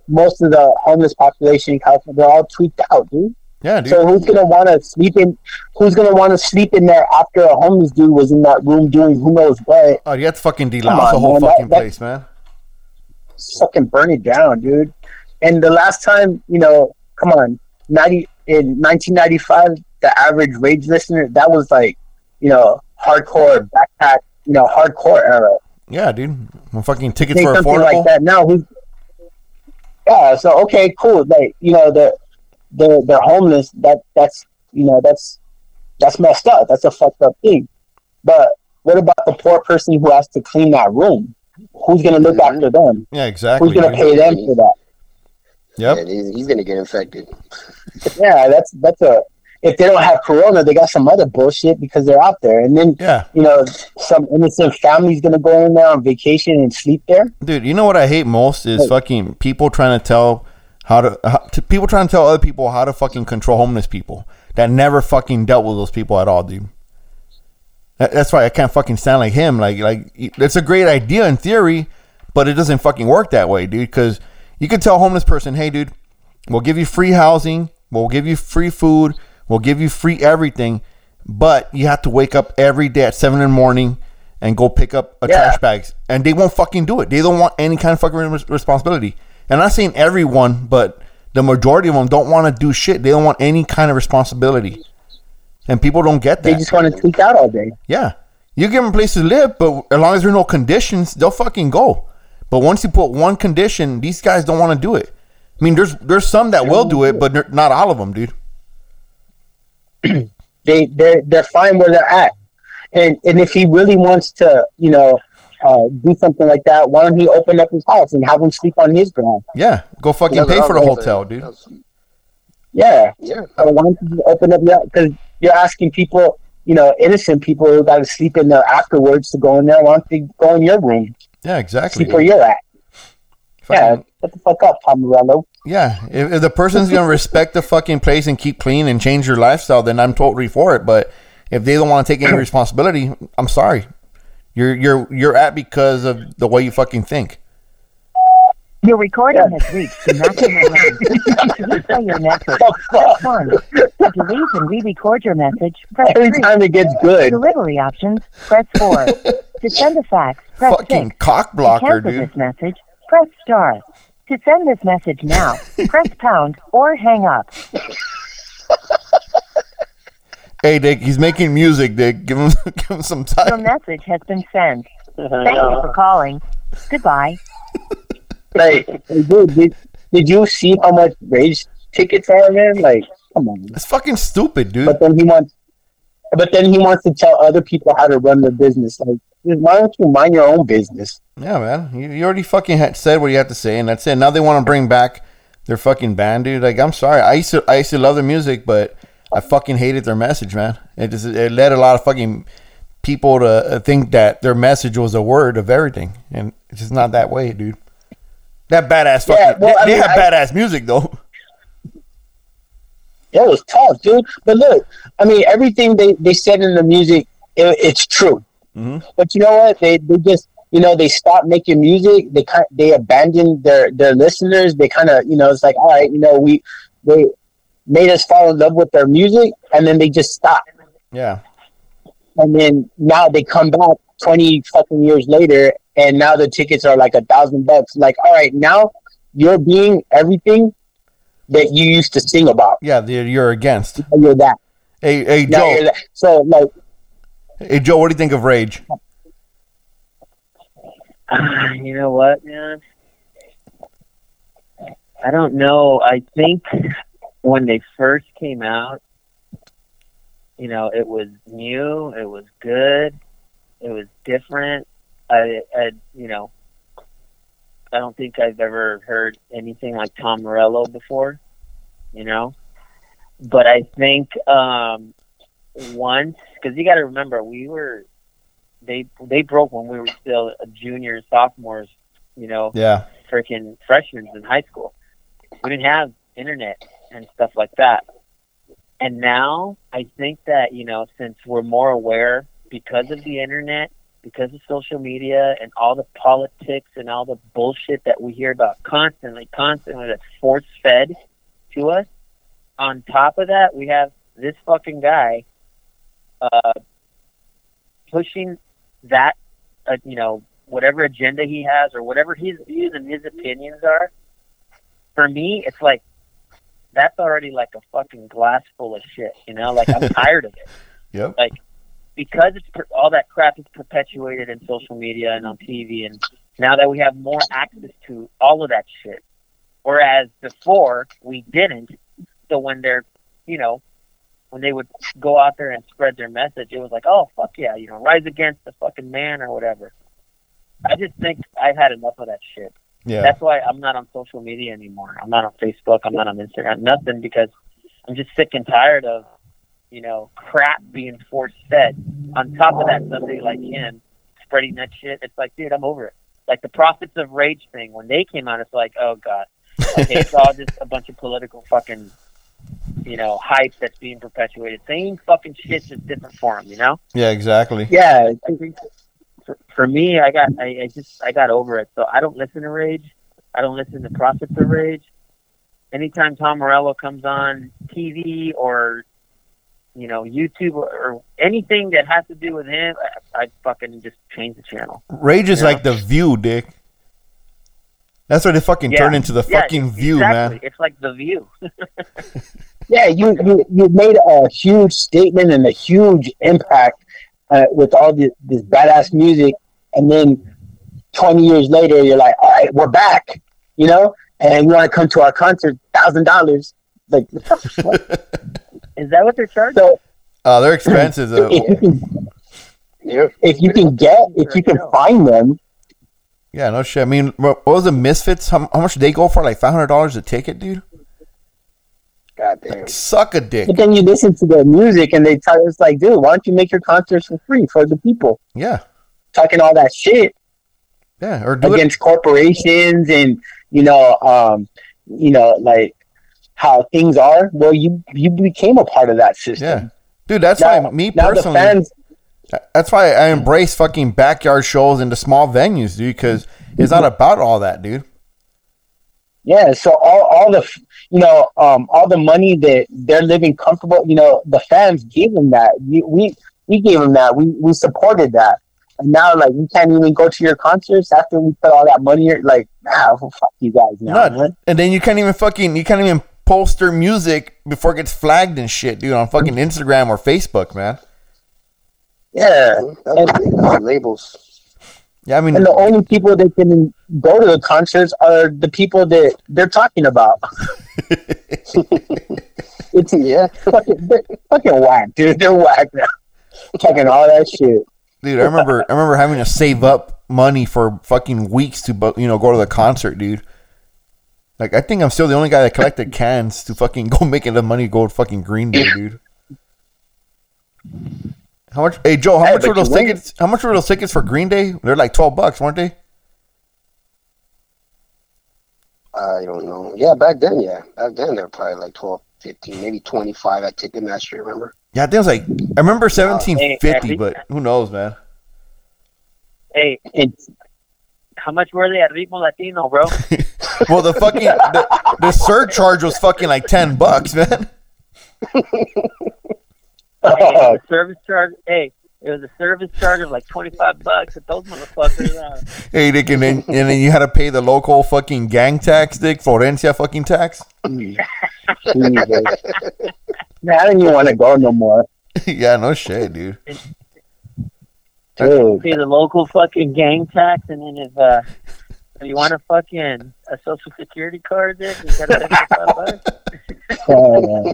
most of the homeless population in California they're all tweaked out, dude. Yeah, dude. So who's gonna want to sleep in? Who's gonna want to sleep in there after a homeless dude was in that room doing who knows what? Oh, you have to fucking delouse the whole man, fucking that- place, man. Fucking burn it down, dude. And the last time, you know, come on, ninety in 1995, the average rage listener that was like, you know, hardcore backpack, you know, hardcore era. Yeah, dude. When fucking tickets something affordable. like that now. Who's yeah? So okay, cool. Like you know, the they're they're homeless. That that's you know that's that's messed up. That's a fucked up thing. But what about the poor person who has to clean that room? Who's gonna look after them? Yeah, exactly. Who's gonna pay them for that? Yep. Yeah, he's, he's gonna get infected. Yeah, that's that's a if they don't have corona, they got some other bullshit because they're out there. And then Yeah. you know, some innocent family's gonna go in there on vacation and sleep there. Dude, you know what I hate most is Hey. fucking people trying to tell how to, how to people trying to tell other people how to fucking control homeless people that never fucking dealt with those people at all, dude. That, that's why I can't fucking stand like him. Like like it's a great idea in theory, but it doesn't fucking work that way, dude. Because you could tell a homeless person, hey, dude, we'll give you free housing, we'll give you free food, we'll give you free everything, but you have to wake up every day at seven in the morning and go pick up a Yeah. trash bags, and they won't fucking do it. They don't want any kind of fucking responsibility. And I'm not saying everyone, but the majority of them don't want to do shit. They don't want any kind of responsibility, and people don't get that. They just want to tweak out all day. Yeah. You give them a place to live, but as long as there are no conditions, they'll fucking go. But once you put one condition, these guys don't want to do it. I mean, there's there's some that will do it, but not all of them, dude. They they're they're fine where they're at. And and if he really wants to, you know, uh, do something like that, why don't he open up his house and have them sleep on his ground? Yeah, go fucking That's pay for the hotel, saying. dude. Yeah. Yeah. So why don't you open up your because you're asking people, you know, innocent people who got to sleep in there afterwards to go in there. Why don't they go in your room, Yeah, exactly. sleep where you're at? Yeah, Fucking- what the fuck up, Tom Morello? Yeah, if, if the person's gonna respect the fucking place and keep clean and change your lifestyle, then I'm totally for it. But if they don't want to take any responsibility, I'm sorry. You're you're you're at because of the way you fucking think. Your recording has reached the maximum length. To replay your message, press 1. To delete and re-record your message, press Every 3. time it gets good, delivery options, press 4. to send a fax, press Fucking 6. cock To blocker, cancel dude. this message, press star. To send this message now, press pound or hang up. Hey, Dick, he's making music, Dick. Give him give him some Your time. message has been sent. Thank you for calling. Goodbye. like, hey, dude, did, did you see how much rage tickets are, man? Like, come on. It's fucking stupid, dude. But then he wants, but then he wants to tell other people how to run their business. Like, dude, why don't you mind your own business? Yeah, man. You, you already fucking had said what you had to say, and that's it. Now they want to bring back their fucking band, dude. Like, I'm sorry. I used to, I used to love their music, but I fucking hated their message, man. It just, it led a lot of fucking people to uh, think that their message was a word of everything, and it's just not that way, dude. That badass fucking. Yeah, well, they I mean, have I- badass music though. It was tough, dude. But look, I mean, everything they, they said in the music, it, it's true. Mhm. But you know what? They they just you know they stopped making music. They kind they abandoned their their listeners. They kind of you know it's like all right, you know we they made us fall in love with their music, and then they just stopped. Yeah, And then now they come back twenty fucking years later, and now the tickets are like a thousand bucks. Like all right, now you're being everything that you used to sing about. yeah. You're, you're against. You're that. Hey, hey, Joe. So like. Hey, Joe. What do you think of Rage? Ah, you know what, man? I don't know. I think when they first came out, you know, it was new, it was good, it was different. I, I you know, I don't think I've ever heard anything like Tom Morello before, you know. But I think um once, because you got to remember, we were they they broke when we were still juniors, sophomores, you know, Yeah, freaking freshmen in high school. We didn't have internet and stuff like that. And now I think that, you know, since we're more aware because of the internet, because of social media and all the politics and all the bullshit that we hear about constantly, constantly that's force fed to us. On top of that, we have this fucking guy uh, pushing that, uh, you know, whatever agenda he has or whatever his views and his opinions are. For me, it's like that's already like a fucking glass full of shit. You know, like I'm tired of it yep. Like because it's per- all that crap is perpetuated in social media and on TV, and now that we have more access to all of that shit, whereas before we didn't. So when they're, you know, when they would go out there and spread their message, it was like, oh fuck yeah, you know, rise against the fucking man or whatever. I just think I've had enough of that shit. Yeah, That's why I'm not on social media anymore. I'm not on Facebook. I'm not on Instagram. Nothing because I'm just sick and tired of you know, crap being force fed. On top of that, somebody like him spreading that shit. It's like, dude, I'm over it. Like the Prophets of Rage thing when they came out, it's like, oh god, okay, it's all just a bunch of political fucking, you know, hype that's being perpetuated. Same fucking shit, just different form. You know. Yeah, exactly. Yeah, I think for, for me, I got, I, I just, I got over it. So I don't listen to Rage. I don't listen to Prophets of Rage. Anytime Tom Morello comes on TV or, you know, YouTube or, or anything that has to do with him, I, I fucking just change the channel. Rage is Yeah. like the view, dick. That's what they fucking Yeah. turned into the Yeah, fucking view, exactly. man. It's like the view. yeah, you you you made a huge statement and a huge impact uh, with all this, this badass music, and then twenty years later, you're like, all right, we're back, you know, and you want to come to our concert, thousand dollars, like. what? Is that what they're charging? So Uh, they're expensive though. if you can, if you can get, if you can find them, Yeah, no shit. I mean, what what was the Misfits? How, how much did they go for? Like five hundred dollars a ticket, dude. God damn. Suck a dick. but then you listen to their music and they tell us like, dude, why don't you make your concerts for free for the people? Yeah, Talking all that shit. yeah. Or do it. against corporations and you know um you know like how things are well you you became a part of that system Yeah, dude. That's now, why me now the personally. fans That's why I embrace fucking backyard shows into small venues, dude. Because it's not about all that, dude. yeah so all, all the you know um all the money that they're living comfortable you know the fans gave them that we we, we gave them that we we supported that and now like we can't even go to your concerts after we put all that money like nah fuck you guys now and then you can't even fucking you can't even post their music before it gets flagged and shit, dude, on fucking Instagram or Facebook, man. Yeah That's, that's labels. Yeah, I mean, and the only people that can go to the concerts are the people that they're talking about. it's Yeah. fucking, fucking whack, dude. They're whack now. Talking all that shit. dude, I remember I remember having to save up money for fucking weeks to you know go to the concert, dude. Like I think I'm still the only guy that collected cans to fucking go make enough money to go to fucking Green Day, dude. How much? Hey Joe, how Hey, much were those you win. tickets? How much were those tickets for Green Day? They're like twelve bucks, weren't they? I don't know. Yeah, back then, yeah. Back then, they were probably like 12, 15, maybe 25 at Ticketmaster, remember? Yeah, I think it was like I remember seventeen fifty, hey, but who knows, man? Hey, It's how much were they at Ritmo Latino, bro? Well, the fucking the, the surcharge was fucking like ten bucks, man. hey, the service charge. Hey, it was a service charge of like twenty five bucks. At those motherfuckers. Uh, Hey, Dick, and then and then you had to pay the local fucking gang tax, Dick, Florencia fucking tax. Jesus. Man, I don't even want to go no more, yeah, no shit, dude. dude. pay the local fucking gang tax, and then if uh, if you want a fucking a social security card, then you gotta pay five bucks. Oh,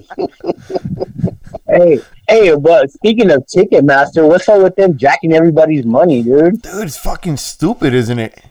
hey, hey, but speaking of Ticketmaster, what's up with them jacking everybody's money, dude? Dude, it's fucking stupid, isn't it?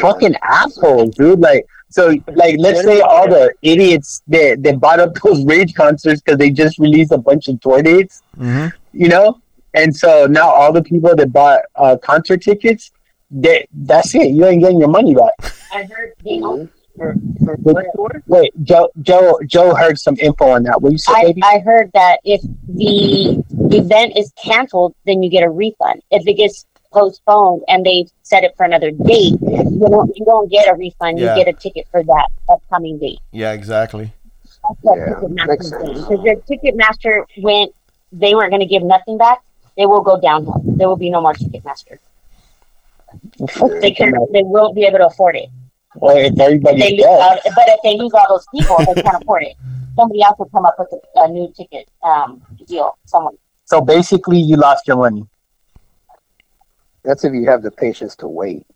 Fucking assholes, dude. Like, so, like, let's say all the idiots that, that bought up those rage concerts because they just released a bunch of tour dates, Mm-hmm. you know? And so now all the people that bought uh, concert tickets, they, that's it. You ain't getting your money back. I heard the For, for what? Wait, Joe, Joe, Joe heard some info on that. What you say, I, baby? I heard that if the event is canceled, then you get a refund. If it gets postponed and they set it for another date, you don't you don't get a refund. Yeah. You get a ticket for that upcoming date. Yeah, exactly. That's what Yeah, Ticketmaster makes is Because Ticketmaster went, they weren't going to give nothing back. They will go downhill. There will be no more Ticketmaster. They can, they won't be able to afford it. Well, if They everybody's lose dead. but if they lose all those people, they can't afford it. Somebody else will come up with a, a new ticket um, deal. Someone. So basically, you lost your money. That's if you have the patience to wait.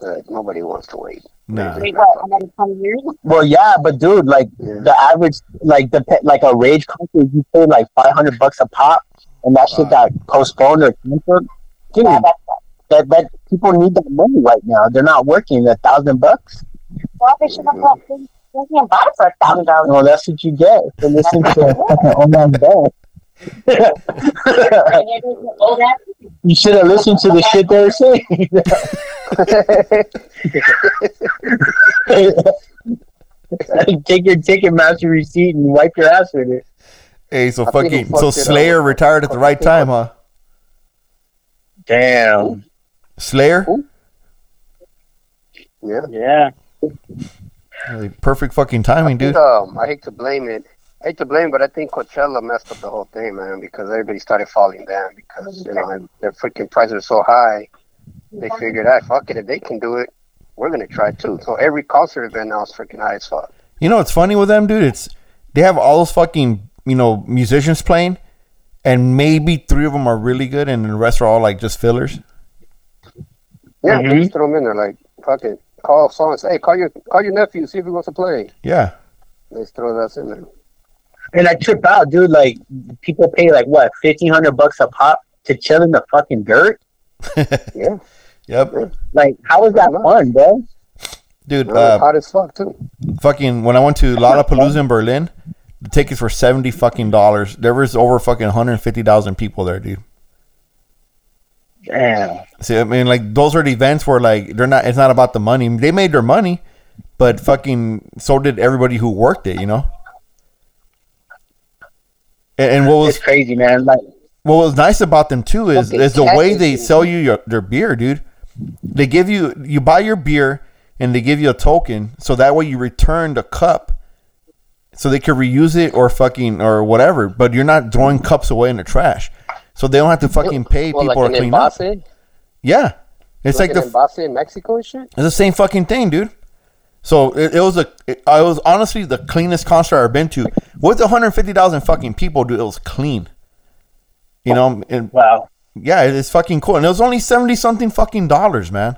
But nobody wants to wait. Nah. Wait, what? Another twenty years? Well, yeah, but dude, like Yeah. the average, like the like a rage concert, you pay like five hundred bucks a pop, and that shit got postponed or canceled. Dude, Yeah, that's that that people need that money right now. They're not working. A thousand bucks. well, they should have bought things You can't buy it for a thousand dollars. Well, that's what you get for listening to Oman Bell. Oh, you should have listened to the shit they were saying. Take your Ticketmaster receipt and wipe your ass with it. Hey, so I think he fucking so fucked it up. Slayer retired at the right time, huh? Damn. Slayer, Yeah. Yeah. Perfect fucking timing, I think, dude. um, I hate to blame it. I hate to blame, but I think Coachella messed up the whole thing, man, because everybody started falling down because you know their freaking prices are so high. They figured, ah, fuck it, if they can do it, we're gonna try too. So every concert event now is freaking high as fuck. You know what's funny with them, dude? It's they have all those fucking you know musicians playing, and maybe three of them are really good, and the rest are all like just fillers. Yeah, Mhm. they just throw them in there like, fuck it, call songs. Hey, call your call your nephew, see if he wants to play. Yeah, They just throw us in there. And I trip out, dude. Like, people pay like what, fifteen hundred bucks a pop to chill in the fucking dirt? Yeah, yep, Like, how is that fun, bro? dude. no, Uh, hot as fuck too. fucking when I went to Lollapalooza in Berlin, the tickets were seventy fucking dollars. There was over fucking one hundred fifty thousand people there, dude. Damn. See, I mean, like those are the events where like they're not. It's not about the money. They made their money, but fucking so did everybody who worked it. You know. And, and what was It's crazy, man. Like, what was nice about them too is is the way they sell you your, their beer, dude. They give you you buy your beer and they give you a token so that way you return the cup so they can reuse it or fucking or whatever. But you're not throwing cups away in the trash, so they don't have to fucking pay Well, people like to an clean up. Yeah, it's like, like, the envase in Mexico and shit. it's the same fucking thing, dude. So it, it was a, it, I was honestly the cleanest concert I've been to. With 150,000 fucking people, dude, it was clean. You know, and wow. yeah, it's fucking cool. And it was only 70 something fucking dollars, man.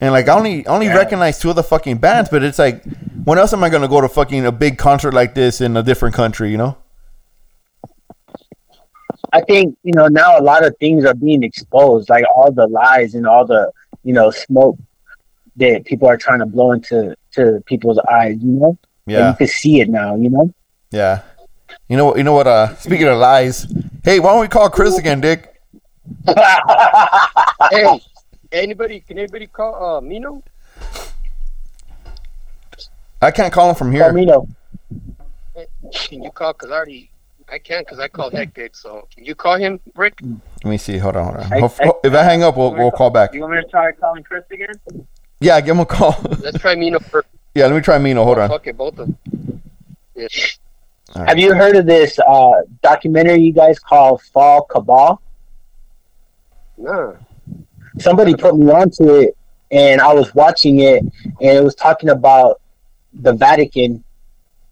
And like, I only, only Yeah. recognize two of the fucking bands, but it's like, when else am I going to go to fucking a big concert like this in a different country, you know? I think you know now a lot of things are being exposed, like all the lies and all the you know smoke that people are trying to blow into to people's eyes. You know, And Yeah. you can see it now. You know, Yeah. You know, you know what, uh, speaking of lies, hey, why don't we call Chris again, Dick? hey, anybody? Can anybody call uh, Mino? I can't call him from here. Camino. Can you call? Cause I already, I can't. Cause I called Hectik. So can you call him, Rick? Let me see. Hold on, hold on. I- Hope- I- if I hang up, we'll, we'll call back. You want me to try calling Chris again? Yeah, give him a call. Let's try Mino first. yeah, let me try Mino. Hold on. Fuck it, both of them. Yeah. Have you heard of this uh, documentary you guys call Fall Cabal? Nah. Somebody put me onto it, and I was watching it, and it was talking about the Vatican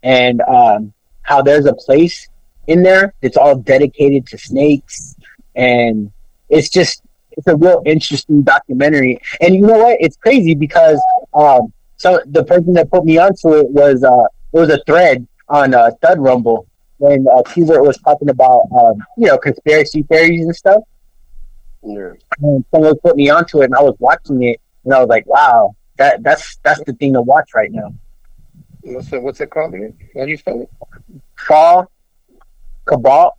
and um, how there's a place in there that's all dedicated to snakes, and it's just it's a real interesting documentary. And you know what? It's crazy because um, so the person that put me onto it was uh, it was a thread on uh, Thud Rumble when uh, Qbert was talking about um, you know conspiracy theories and stuff. Yeah. And someone put me onto it, and I was watching it, and I was like, "Wow, that that's that's the thing to watch right now." What's it? What's it called again? How do you spell it? Fall Cabal,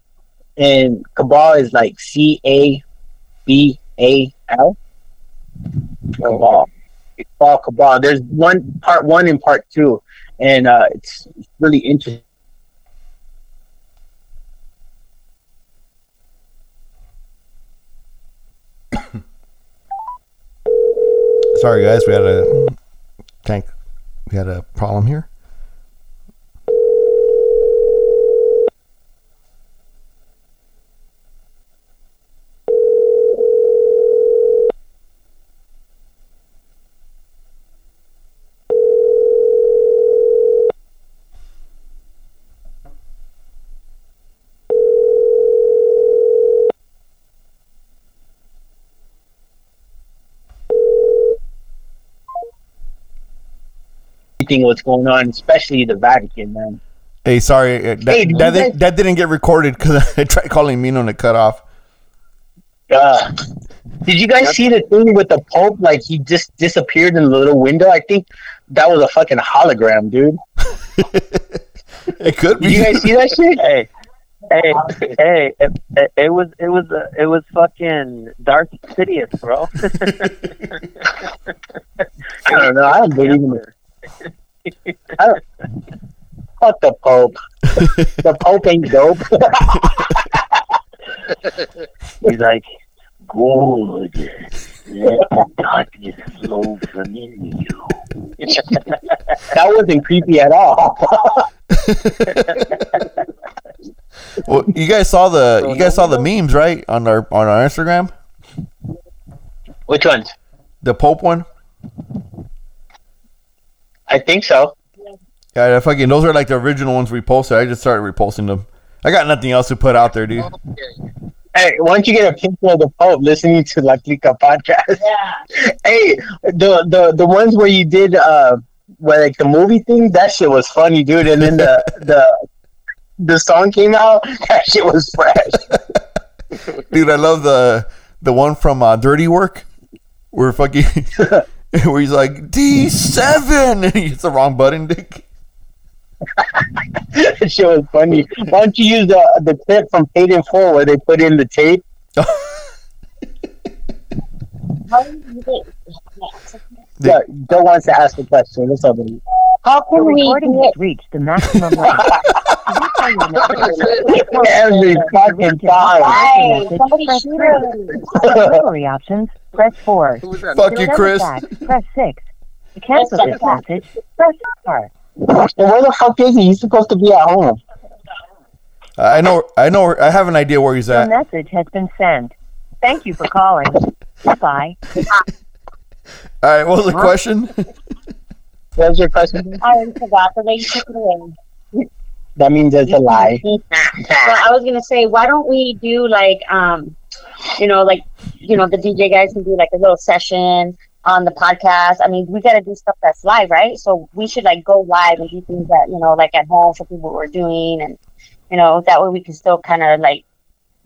and Cabal is like C A B A L. Cabal. Fall Cabal. There's one part one and part two, and uh, it's it's really interesting. Sorry, guys. We had a tank. We had a problem here. Everything what's going on, especially the Vatican, man. Hey, sorry. uh, That, Hey, did that, you didn't- guys- that didn't get recorded because I tried calling Mino and it cut off. Uh, Did you guys see the thing with the Pope? Like he just disappeared in the little window. I think that was a fucking hologram, dude. It could be. Did you guys see that shit? Hey, hey, hey! It, it, it was it was uh, it was fucking Darth Sidious, bro. I don't know. I don't believe in it. I don't, fuck the Pope. the Pope ain't dope. He's like, good. Let the darkness flow from in you. that wasn't creepy at all. Well, you guys saw the you guys saw the memes right on our on our Instagram. Which ones? The Pope one. I think so. Yeah, the fucking those are like the original ones we posted. I just started reposting them. I got nothing else to put out there, dude. Hey, why don't you get a picture of the Pope listening to La Clika podcast? Yeah. Hey, the the the ones where you did uh where like the movie thing, that shit was funny, dude. And then the the the song came out, that shit was fresh. Dude, I love the the one from uh, Dirty Work We're fucking where he's like D seven and he hits the wrong button, dick. that shit was funny. Why don't you use the the clip from Paid in Full where they put in the tape? How do you do? Yeah, Joe wants to ask a question. What's up, buddy? How can Your we recording do has the maximum length. To replay your message, Every fucking time. Hey, message, somebody press shoot three. her. For delivery options, press 4. Fuck you, To send it Chris. back, press 6. To cancel this message, press star. Where the fuck is he? He's supposed to be at home. I know I know I have an idea where he's Your at. message has been sent. Thank you for calling. Bye. All right, what was the question? What was your question? I already forgot. The lady took it away. That means it's a lie. Well, I was gonna say, why don't we do like, um, you know, like, you know, the DJ guys can do like a little session on the podcast. I mean, we gotta do stuff that's live, right? So we should like go live and do things that you know, like at home for people we're doing, and you know, that way we can still kind of like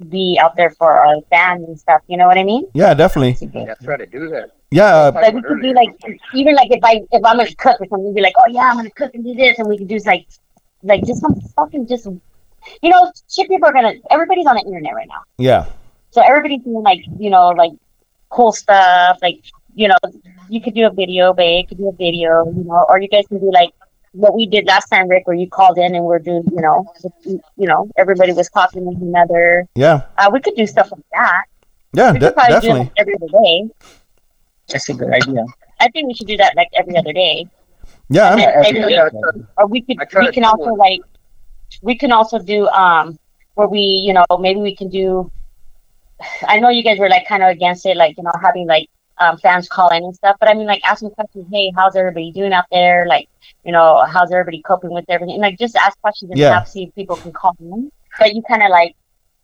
be out there for our fans and stuff. You know what I mean? Yeah, definitely. Yeah, try to do that. Yeah, uh, Like we could do like even like if I if I'm gonna cook or something, we'd be like, oh yeah, I'm gonna cook and do this, and we could do like like just some fucking just you know, shit. People are gonna everybody's on the internet right now. yeah. So everybody's doing like, you know, like cool stuff. Like, you know, you could do a video, babe, could do a video, you know, or you guys can do like what we did last time, Rick, where you called in and we're doing, you know, you know, everybody was talking with another. Yeah. Uh, we could do stuff like that. Yeah, we de- could do definitely. every other day. That's a good idea. I think we should do that like every other day. Yeah, I'm, And maybe we- or we could we can also one. like we can also do um where we you know maybe we can do i know you guys were like kind of against it like you know having like um fans call in and stuff but i mean like asking questions hey how's everybody doing out there like you know how's everybody coping with everything And, like just ask questions and Yeah. have see if people can call in but you kind of like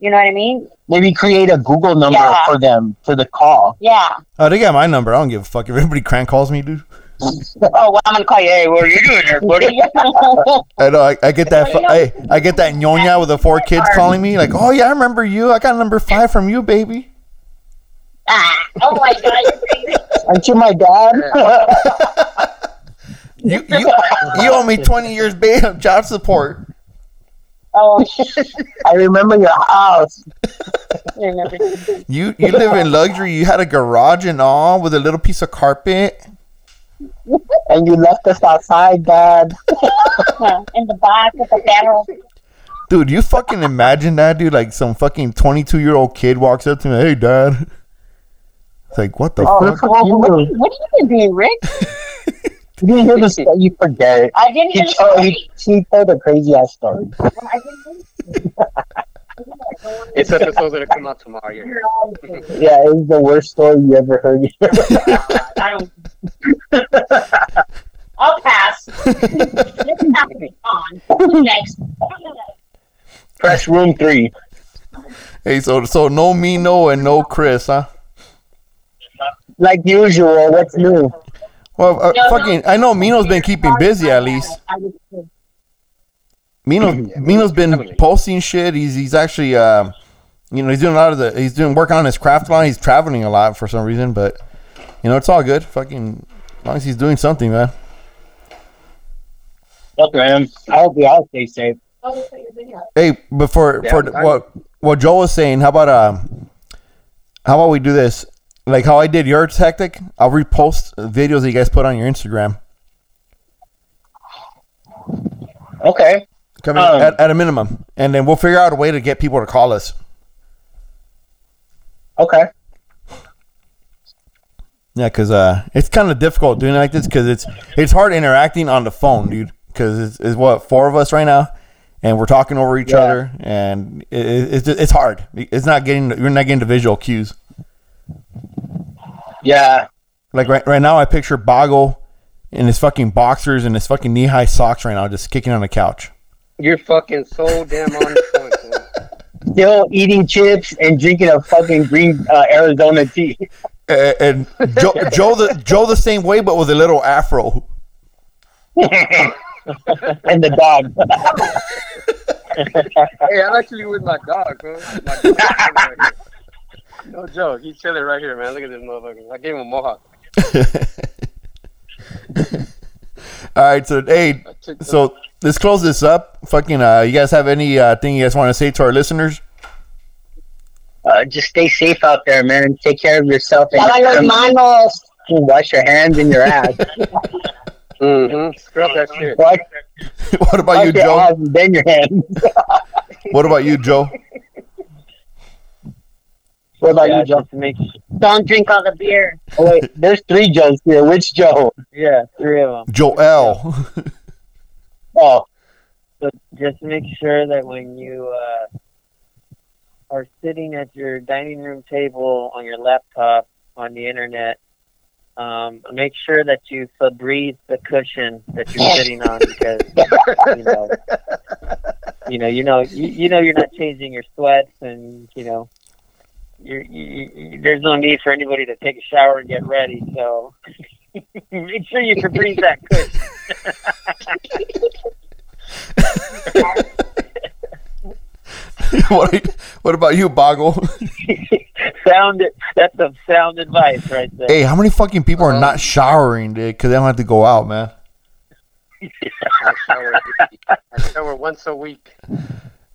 you know what i mean Maybe create a Google number Yeah. for them for the call. yeah oh, they got my number. I don't give a fuck if everybody crank calls me, dude. Oh well i'm gonna call you hey what are you doing here, buddy I know. I, I get that. I, I get that ñoña with the four kids calling me like, "Oh yeah, I remember you. I got number five from you, baby." ah, oh my god you're crazy. Aren't you my dad? You you, you owe me twenty years babe of job support. oh I remember your house. You you live in luxury. You had a garage and all with a little piece of carpet. And you left us outside, Dad. in the back with the barrel Dude, you fucking imagine that, dude? Like some fucking twenty-two year old kid walks up to me, "Hey, dad." It's like, what the Oh, fuck? fuck you. what have you been doing rick You didn't hear the story. You forget it. I didn't hear the told, story. he, he told a crazy ass story. I didn't hear It's episodes that come out tomorrow. Yeah. the Yeah, it was the worst story you ever heard. I don't. I'll pass. Let's not be on. Next? Press room three. Hey, so so no me, no, and no Chris, huh? Like usual, what's new? Well, uh, fucking, I know Mino's been keeping busy at least. Mino Mino's been posting shit. He's he's actually um you know, he's doing a lot of the. He's doing work on his craft line. He's traveling a lot for some reason, but you know, it's all good. Fucking, as long as he's doing something, man. Fuck man. I hope we all stay safe. Hey, before Yeah, for what what Joe was saying, how about um, how about we do this? Like how I did your tactic, I'll repost videos that you guys put on your Instagram. Okay. Coming Um, at, at a minimum, and then we'll figure out a way to get people to call us. Okay. Yeah, because uh, it's kind of difficult doing it like this because it's it's hard interacting on the phone, dude. Because it's, it's what four of us right now, and we're talking over each Yeah. other, and it, it, it's it's hard. It's not getting you're not getting the visual cues. Yeah. Like right right now, I picture Bago in his fucking boxers and his fucking knee high socks right now, just kicking on the couch. You're fucking so damn on point. Still eating chips and drinking a fucking green uh, Arizona tea. A- And Joe, Joe the Joe the same way, but with a little afro. and the dog. hey, I'm actually with my dog, bro. My dog right no joke. He's chilling right here, man. Look at this motherfucker. I gave him a mohawk. All right, so hey, so let's close this up. Fucking, uh, you guys have any uh, thing you guys want to say to our listeners? Uh, just stay safe out there, man. Take care of yourself and Lava los um, wash your hands and your ass. Mm-hmm. Scrub that shit. wash what about wash you, Joe? ass and then your hands. What about you, Joe? what about Yeah, you, Joe? just make Don't drink all the beer. Oh, wait, there's three Joes here. Which Joe? yeah three of them. Joel. Oh, So just make sure that when you uh, are sitting at your dining room table on your laptop on the internet, um, make sure that you Febreze the cushion that you're sitting on because you know, you know, you know, you, you know, you're not changing your sweats, and you know, you're, you, you, there's no need for anybody to take a shower and get ready. So make sure you Febreze that cushion. what, what about you, Bago? sound that's some sound advice right there. hey, how many fucking people are not showering, dude? Because they don't have to go out, man. I shower, I shower once a week.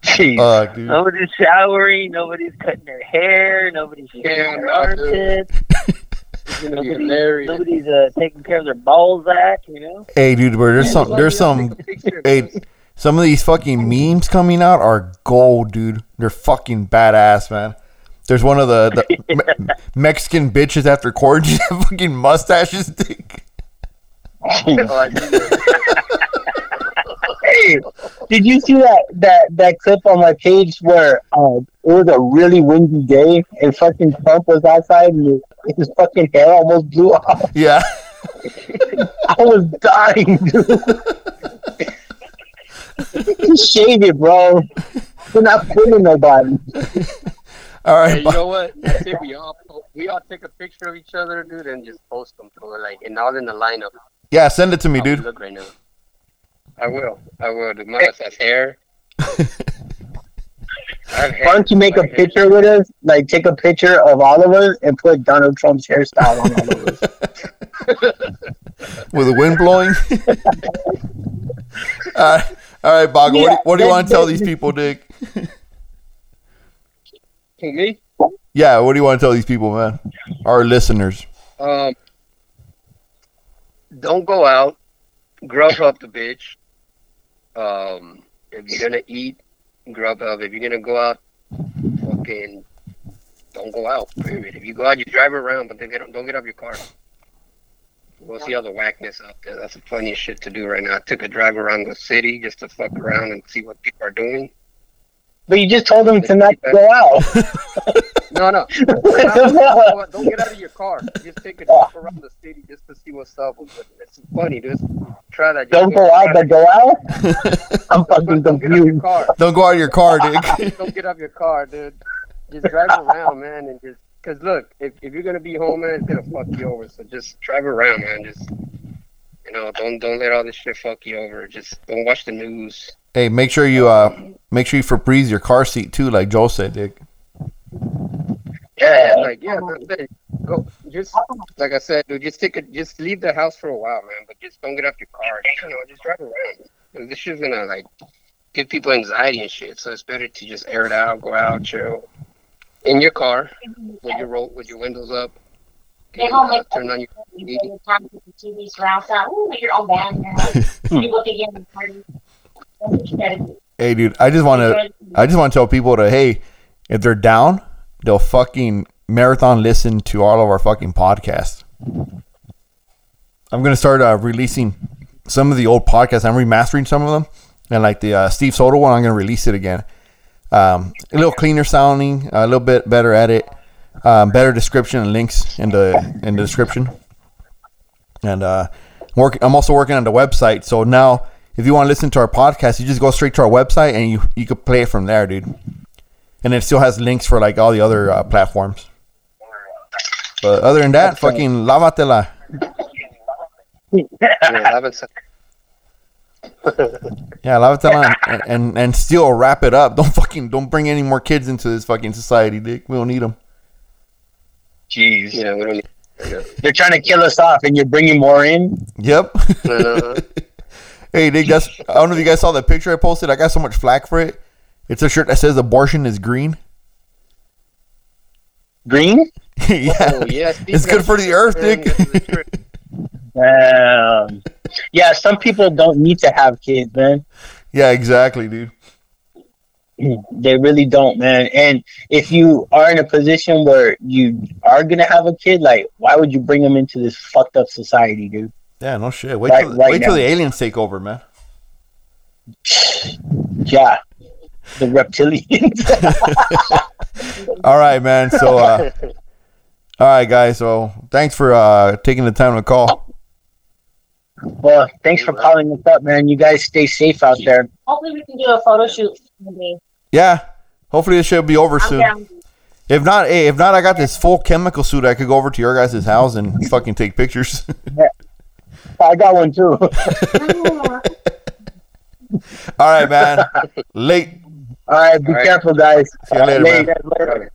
jeez. Uh, dude. Nobody's showering, nobody's cutting their hair, nobody's shaving Yeah, their no, armpits, You're gonna get nobody's, married. nobody's uh, taking care of their Balzac, you know? Hey, dude, but there's some, there's some, hey, some of these fucking memes coming out are gold, dude. They're fucking badass, man. There's one of the, the Me- Mexican bitches after quarantine have fucking mustaches, dude. Oh, I see that. hey, did you see that, that that clip on my page where uh, it was a really windy day and fucking Trump was outside and his fucking hair almost blew off? Yeah. I was dying, dude. Just shave it, bro. We're not fooling nobody. All right. Hey, you know what? I we all we all take a picture of each other, dude, and just post them. So like, and all in the lineup. Yeah, send it to me, How dude. we Look right now. I will. I will. The mouse has hair. I have hair. Why don't you make a picture with us? Like, take a picture of all of us and put Donald Trump's hairstyle on all of us. With the wind blowing. all right, all right, Bago. what, do- Yeah, what do you want to tell these people, Dick? Who, me? Yeah, what do you want to tell these people, man? Our listeners. Um, don't go out. Grub up the bitch. Um, if you're gonna eat, grub up. If you're gonna go out, fucking don't go out. Period. If you go out, you drive around, but then get don't get out of your car. We'll see all the whackness out there. That's the funniest shit to do right now. I took a drive around the city just to fuck around and see what people are doing. But you just told them to not go out. No, no. don't, don't get out of your car. Just take a drive around the city just to see what's up. But it's funny. dude. try that. Just Don't go out, but go out? I'm fucking Don't get out of your confused. car. Don't go out of your car, dude. Don't get out of your car, dude. Just drive around, man, and just because look, if, if you're gonna be home, man, it's gonna fuck you over. So just drive around, man. Just you know, don't don't let all this shit fuck you over. Just don't watch the news. hey, make sure you uh make sure you Febreze your car seat too, like Joel said, Dick. Yeah. Like, yeah, that's it. Go, just like I said, dude. Just take it. Just leave the house for a while, man. But just don't get off your car. You know, just drive around. This shit's gonna like give people anxiety and shit. So it's better to just air it out, go out, chill in your car with your roll with your windows up. They don't make turn on your You go to town with the TV surround sound. Ooh, your own band. in your house. People can get in the party. That's what you gotta. Hey, dude, I just want to, I just want to tell people to, hey, if they're down, they'll fucking marathon listen to all of our fucking podcasts. I'm gonna start uh, releasing some of the old podcasts. I'm remastering some of them, and like the uh, Steve Soto one, I'm gonna release it again. Um, a little cleaner sounding, a little bit better at it, um, better description and links in the in the description. And uh, work, I'm also working on the website. So now, if you want to listen to our podcast, you just go straight to our website and you you could play it from there, dude. And it still has links for like all the other uh, platforms. But other than that, fucking lavatela. Yeah, that was- Yeah, lavatela and, and and still wrap it up. Don't fucking don't bring any more kids into this fucking society, dick. We don't need them. Jeez. yeah, we don't need. They're trying to kill us off, and you're bringing more in. Yep. Uh, hey, Dick, that's I don't know if you guys saw the picture I posted. I got so much flack for it. It's a shirt that says abortion is green. Green? yeah. oh, yeah, It's good for the earth, Dick. Um, yeah, some people don't need to have kids, man. yeah, exactly, dude. They really don't, man. And if you are in a position where you are gonna have a kid, like, why would you bring them into this fucked up society, dude? Yeah, no shit. Wait Right- till right wait till the aliens take over, man. Yeah, the reptilians. All right, man. So, uh, all right, guys. So, thanks for uh, taking the time to call. Well, thanks for calling us up, man. You guys stay safe out there. Hopefully, we can do a photo shoot. someday. Yeah. Hopefully, this should be over I'm soon. down. If not, hey, if not, I got this full chemical suit. I could go over to your guys' house and fucking take pictures. yeah. I got one too. all right, man. Late. All right, be All right. careful, guys. See you later, man. Later.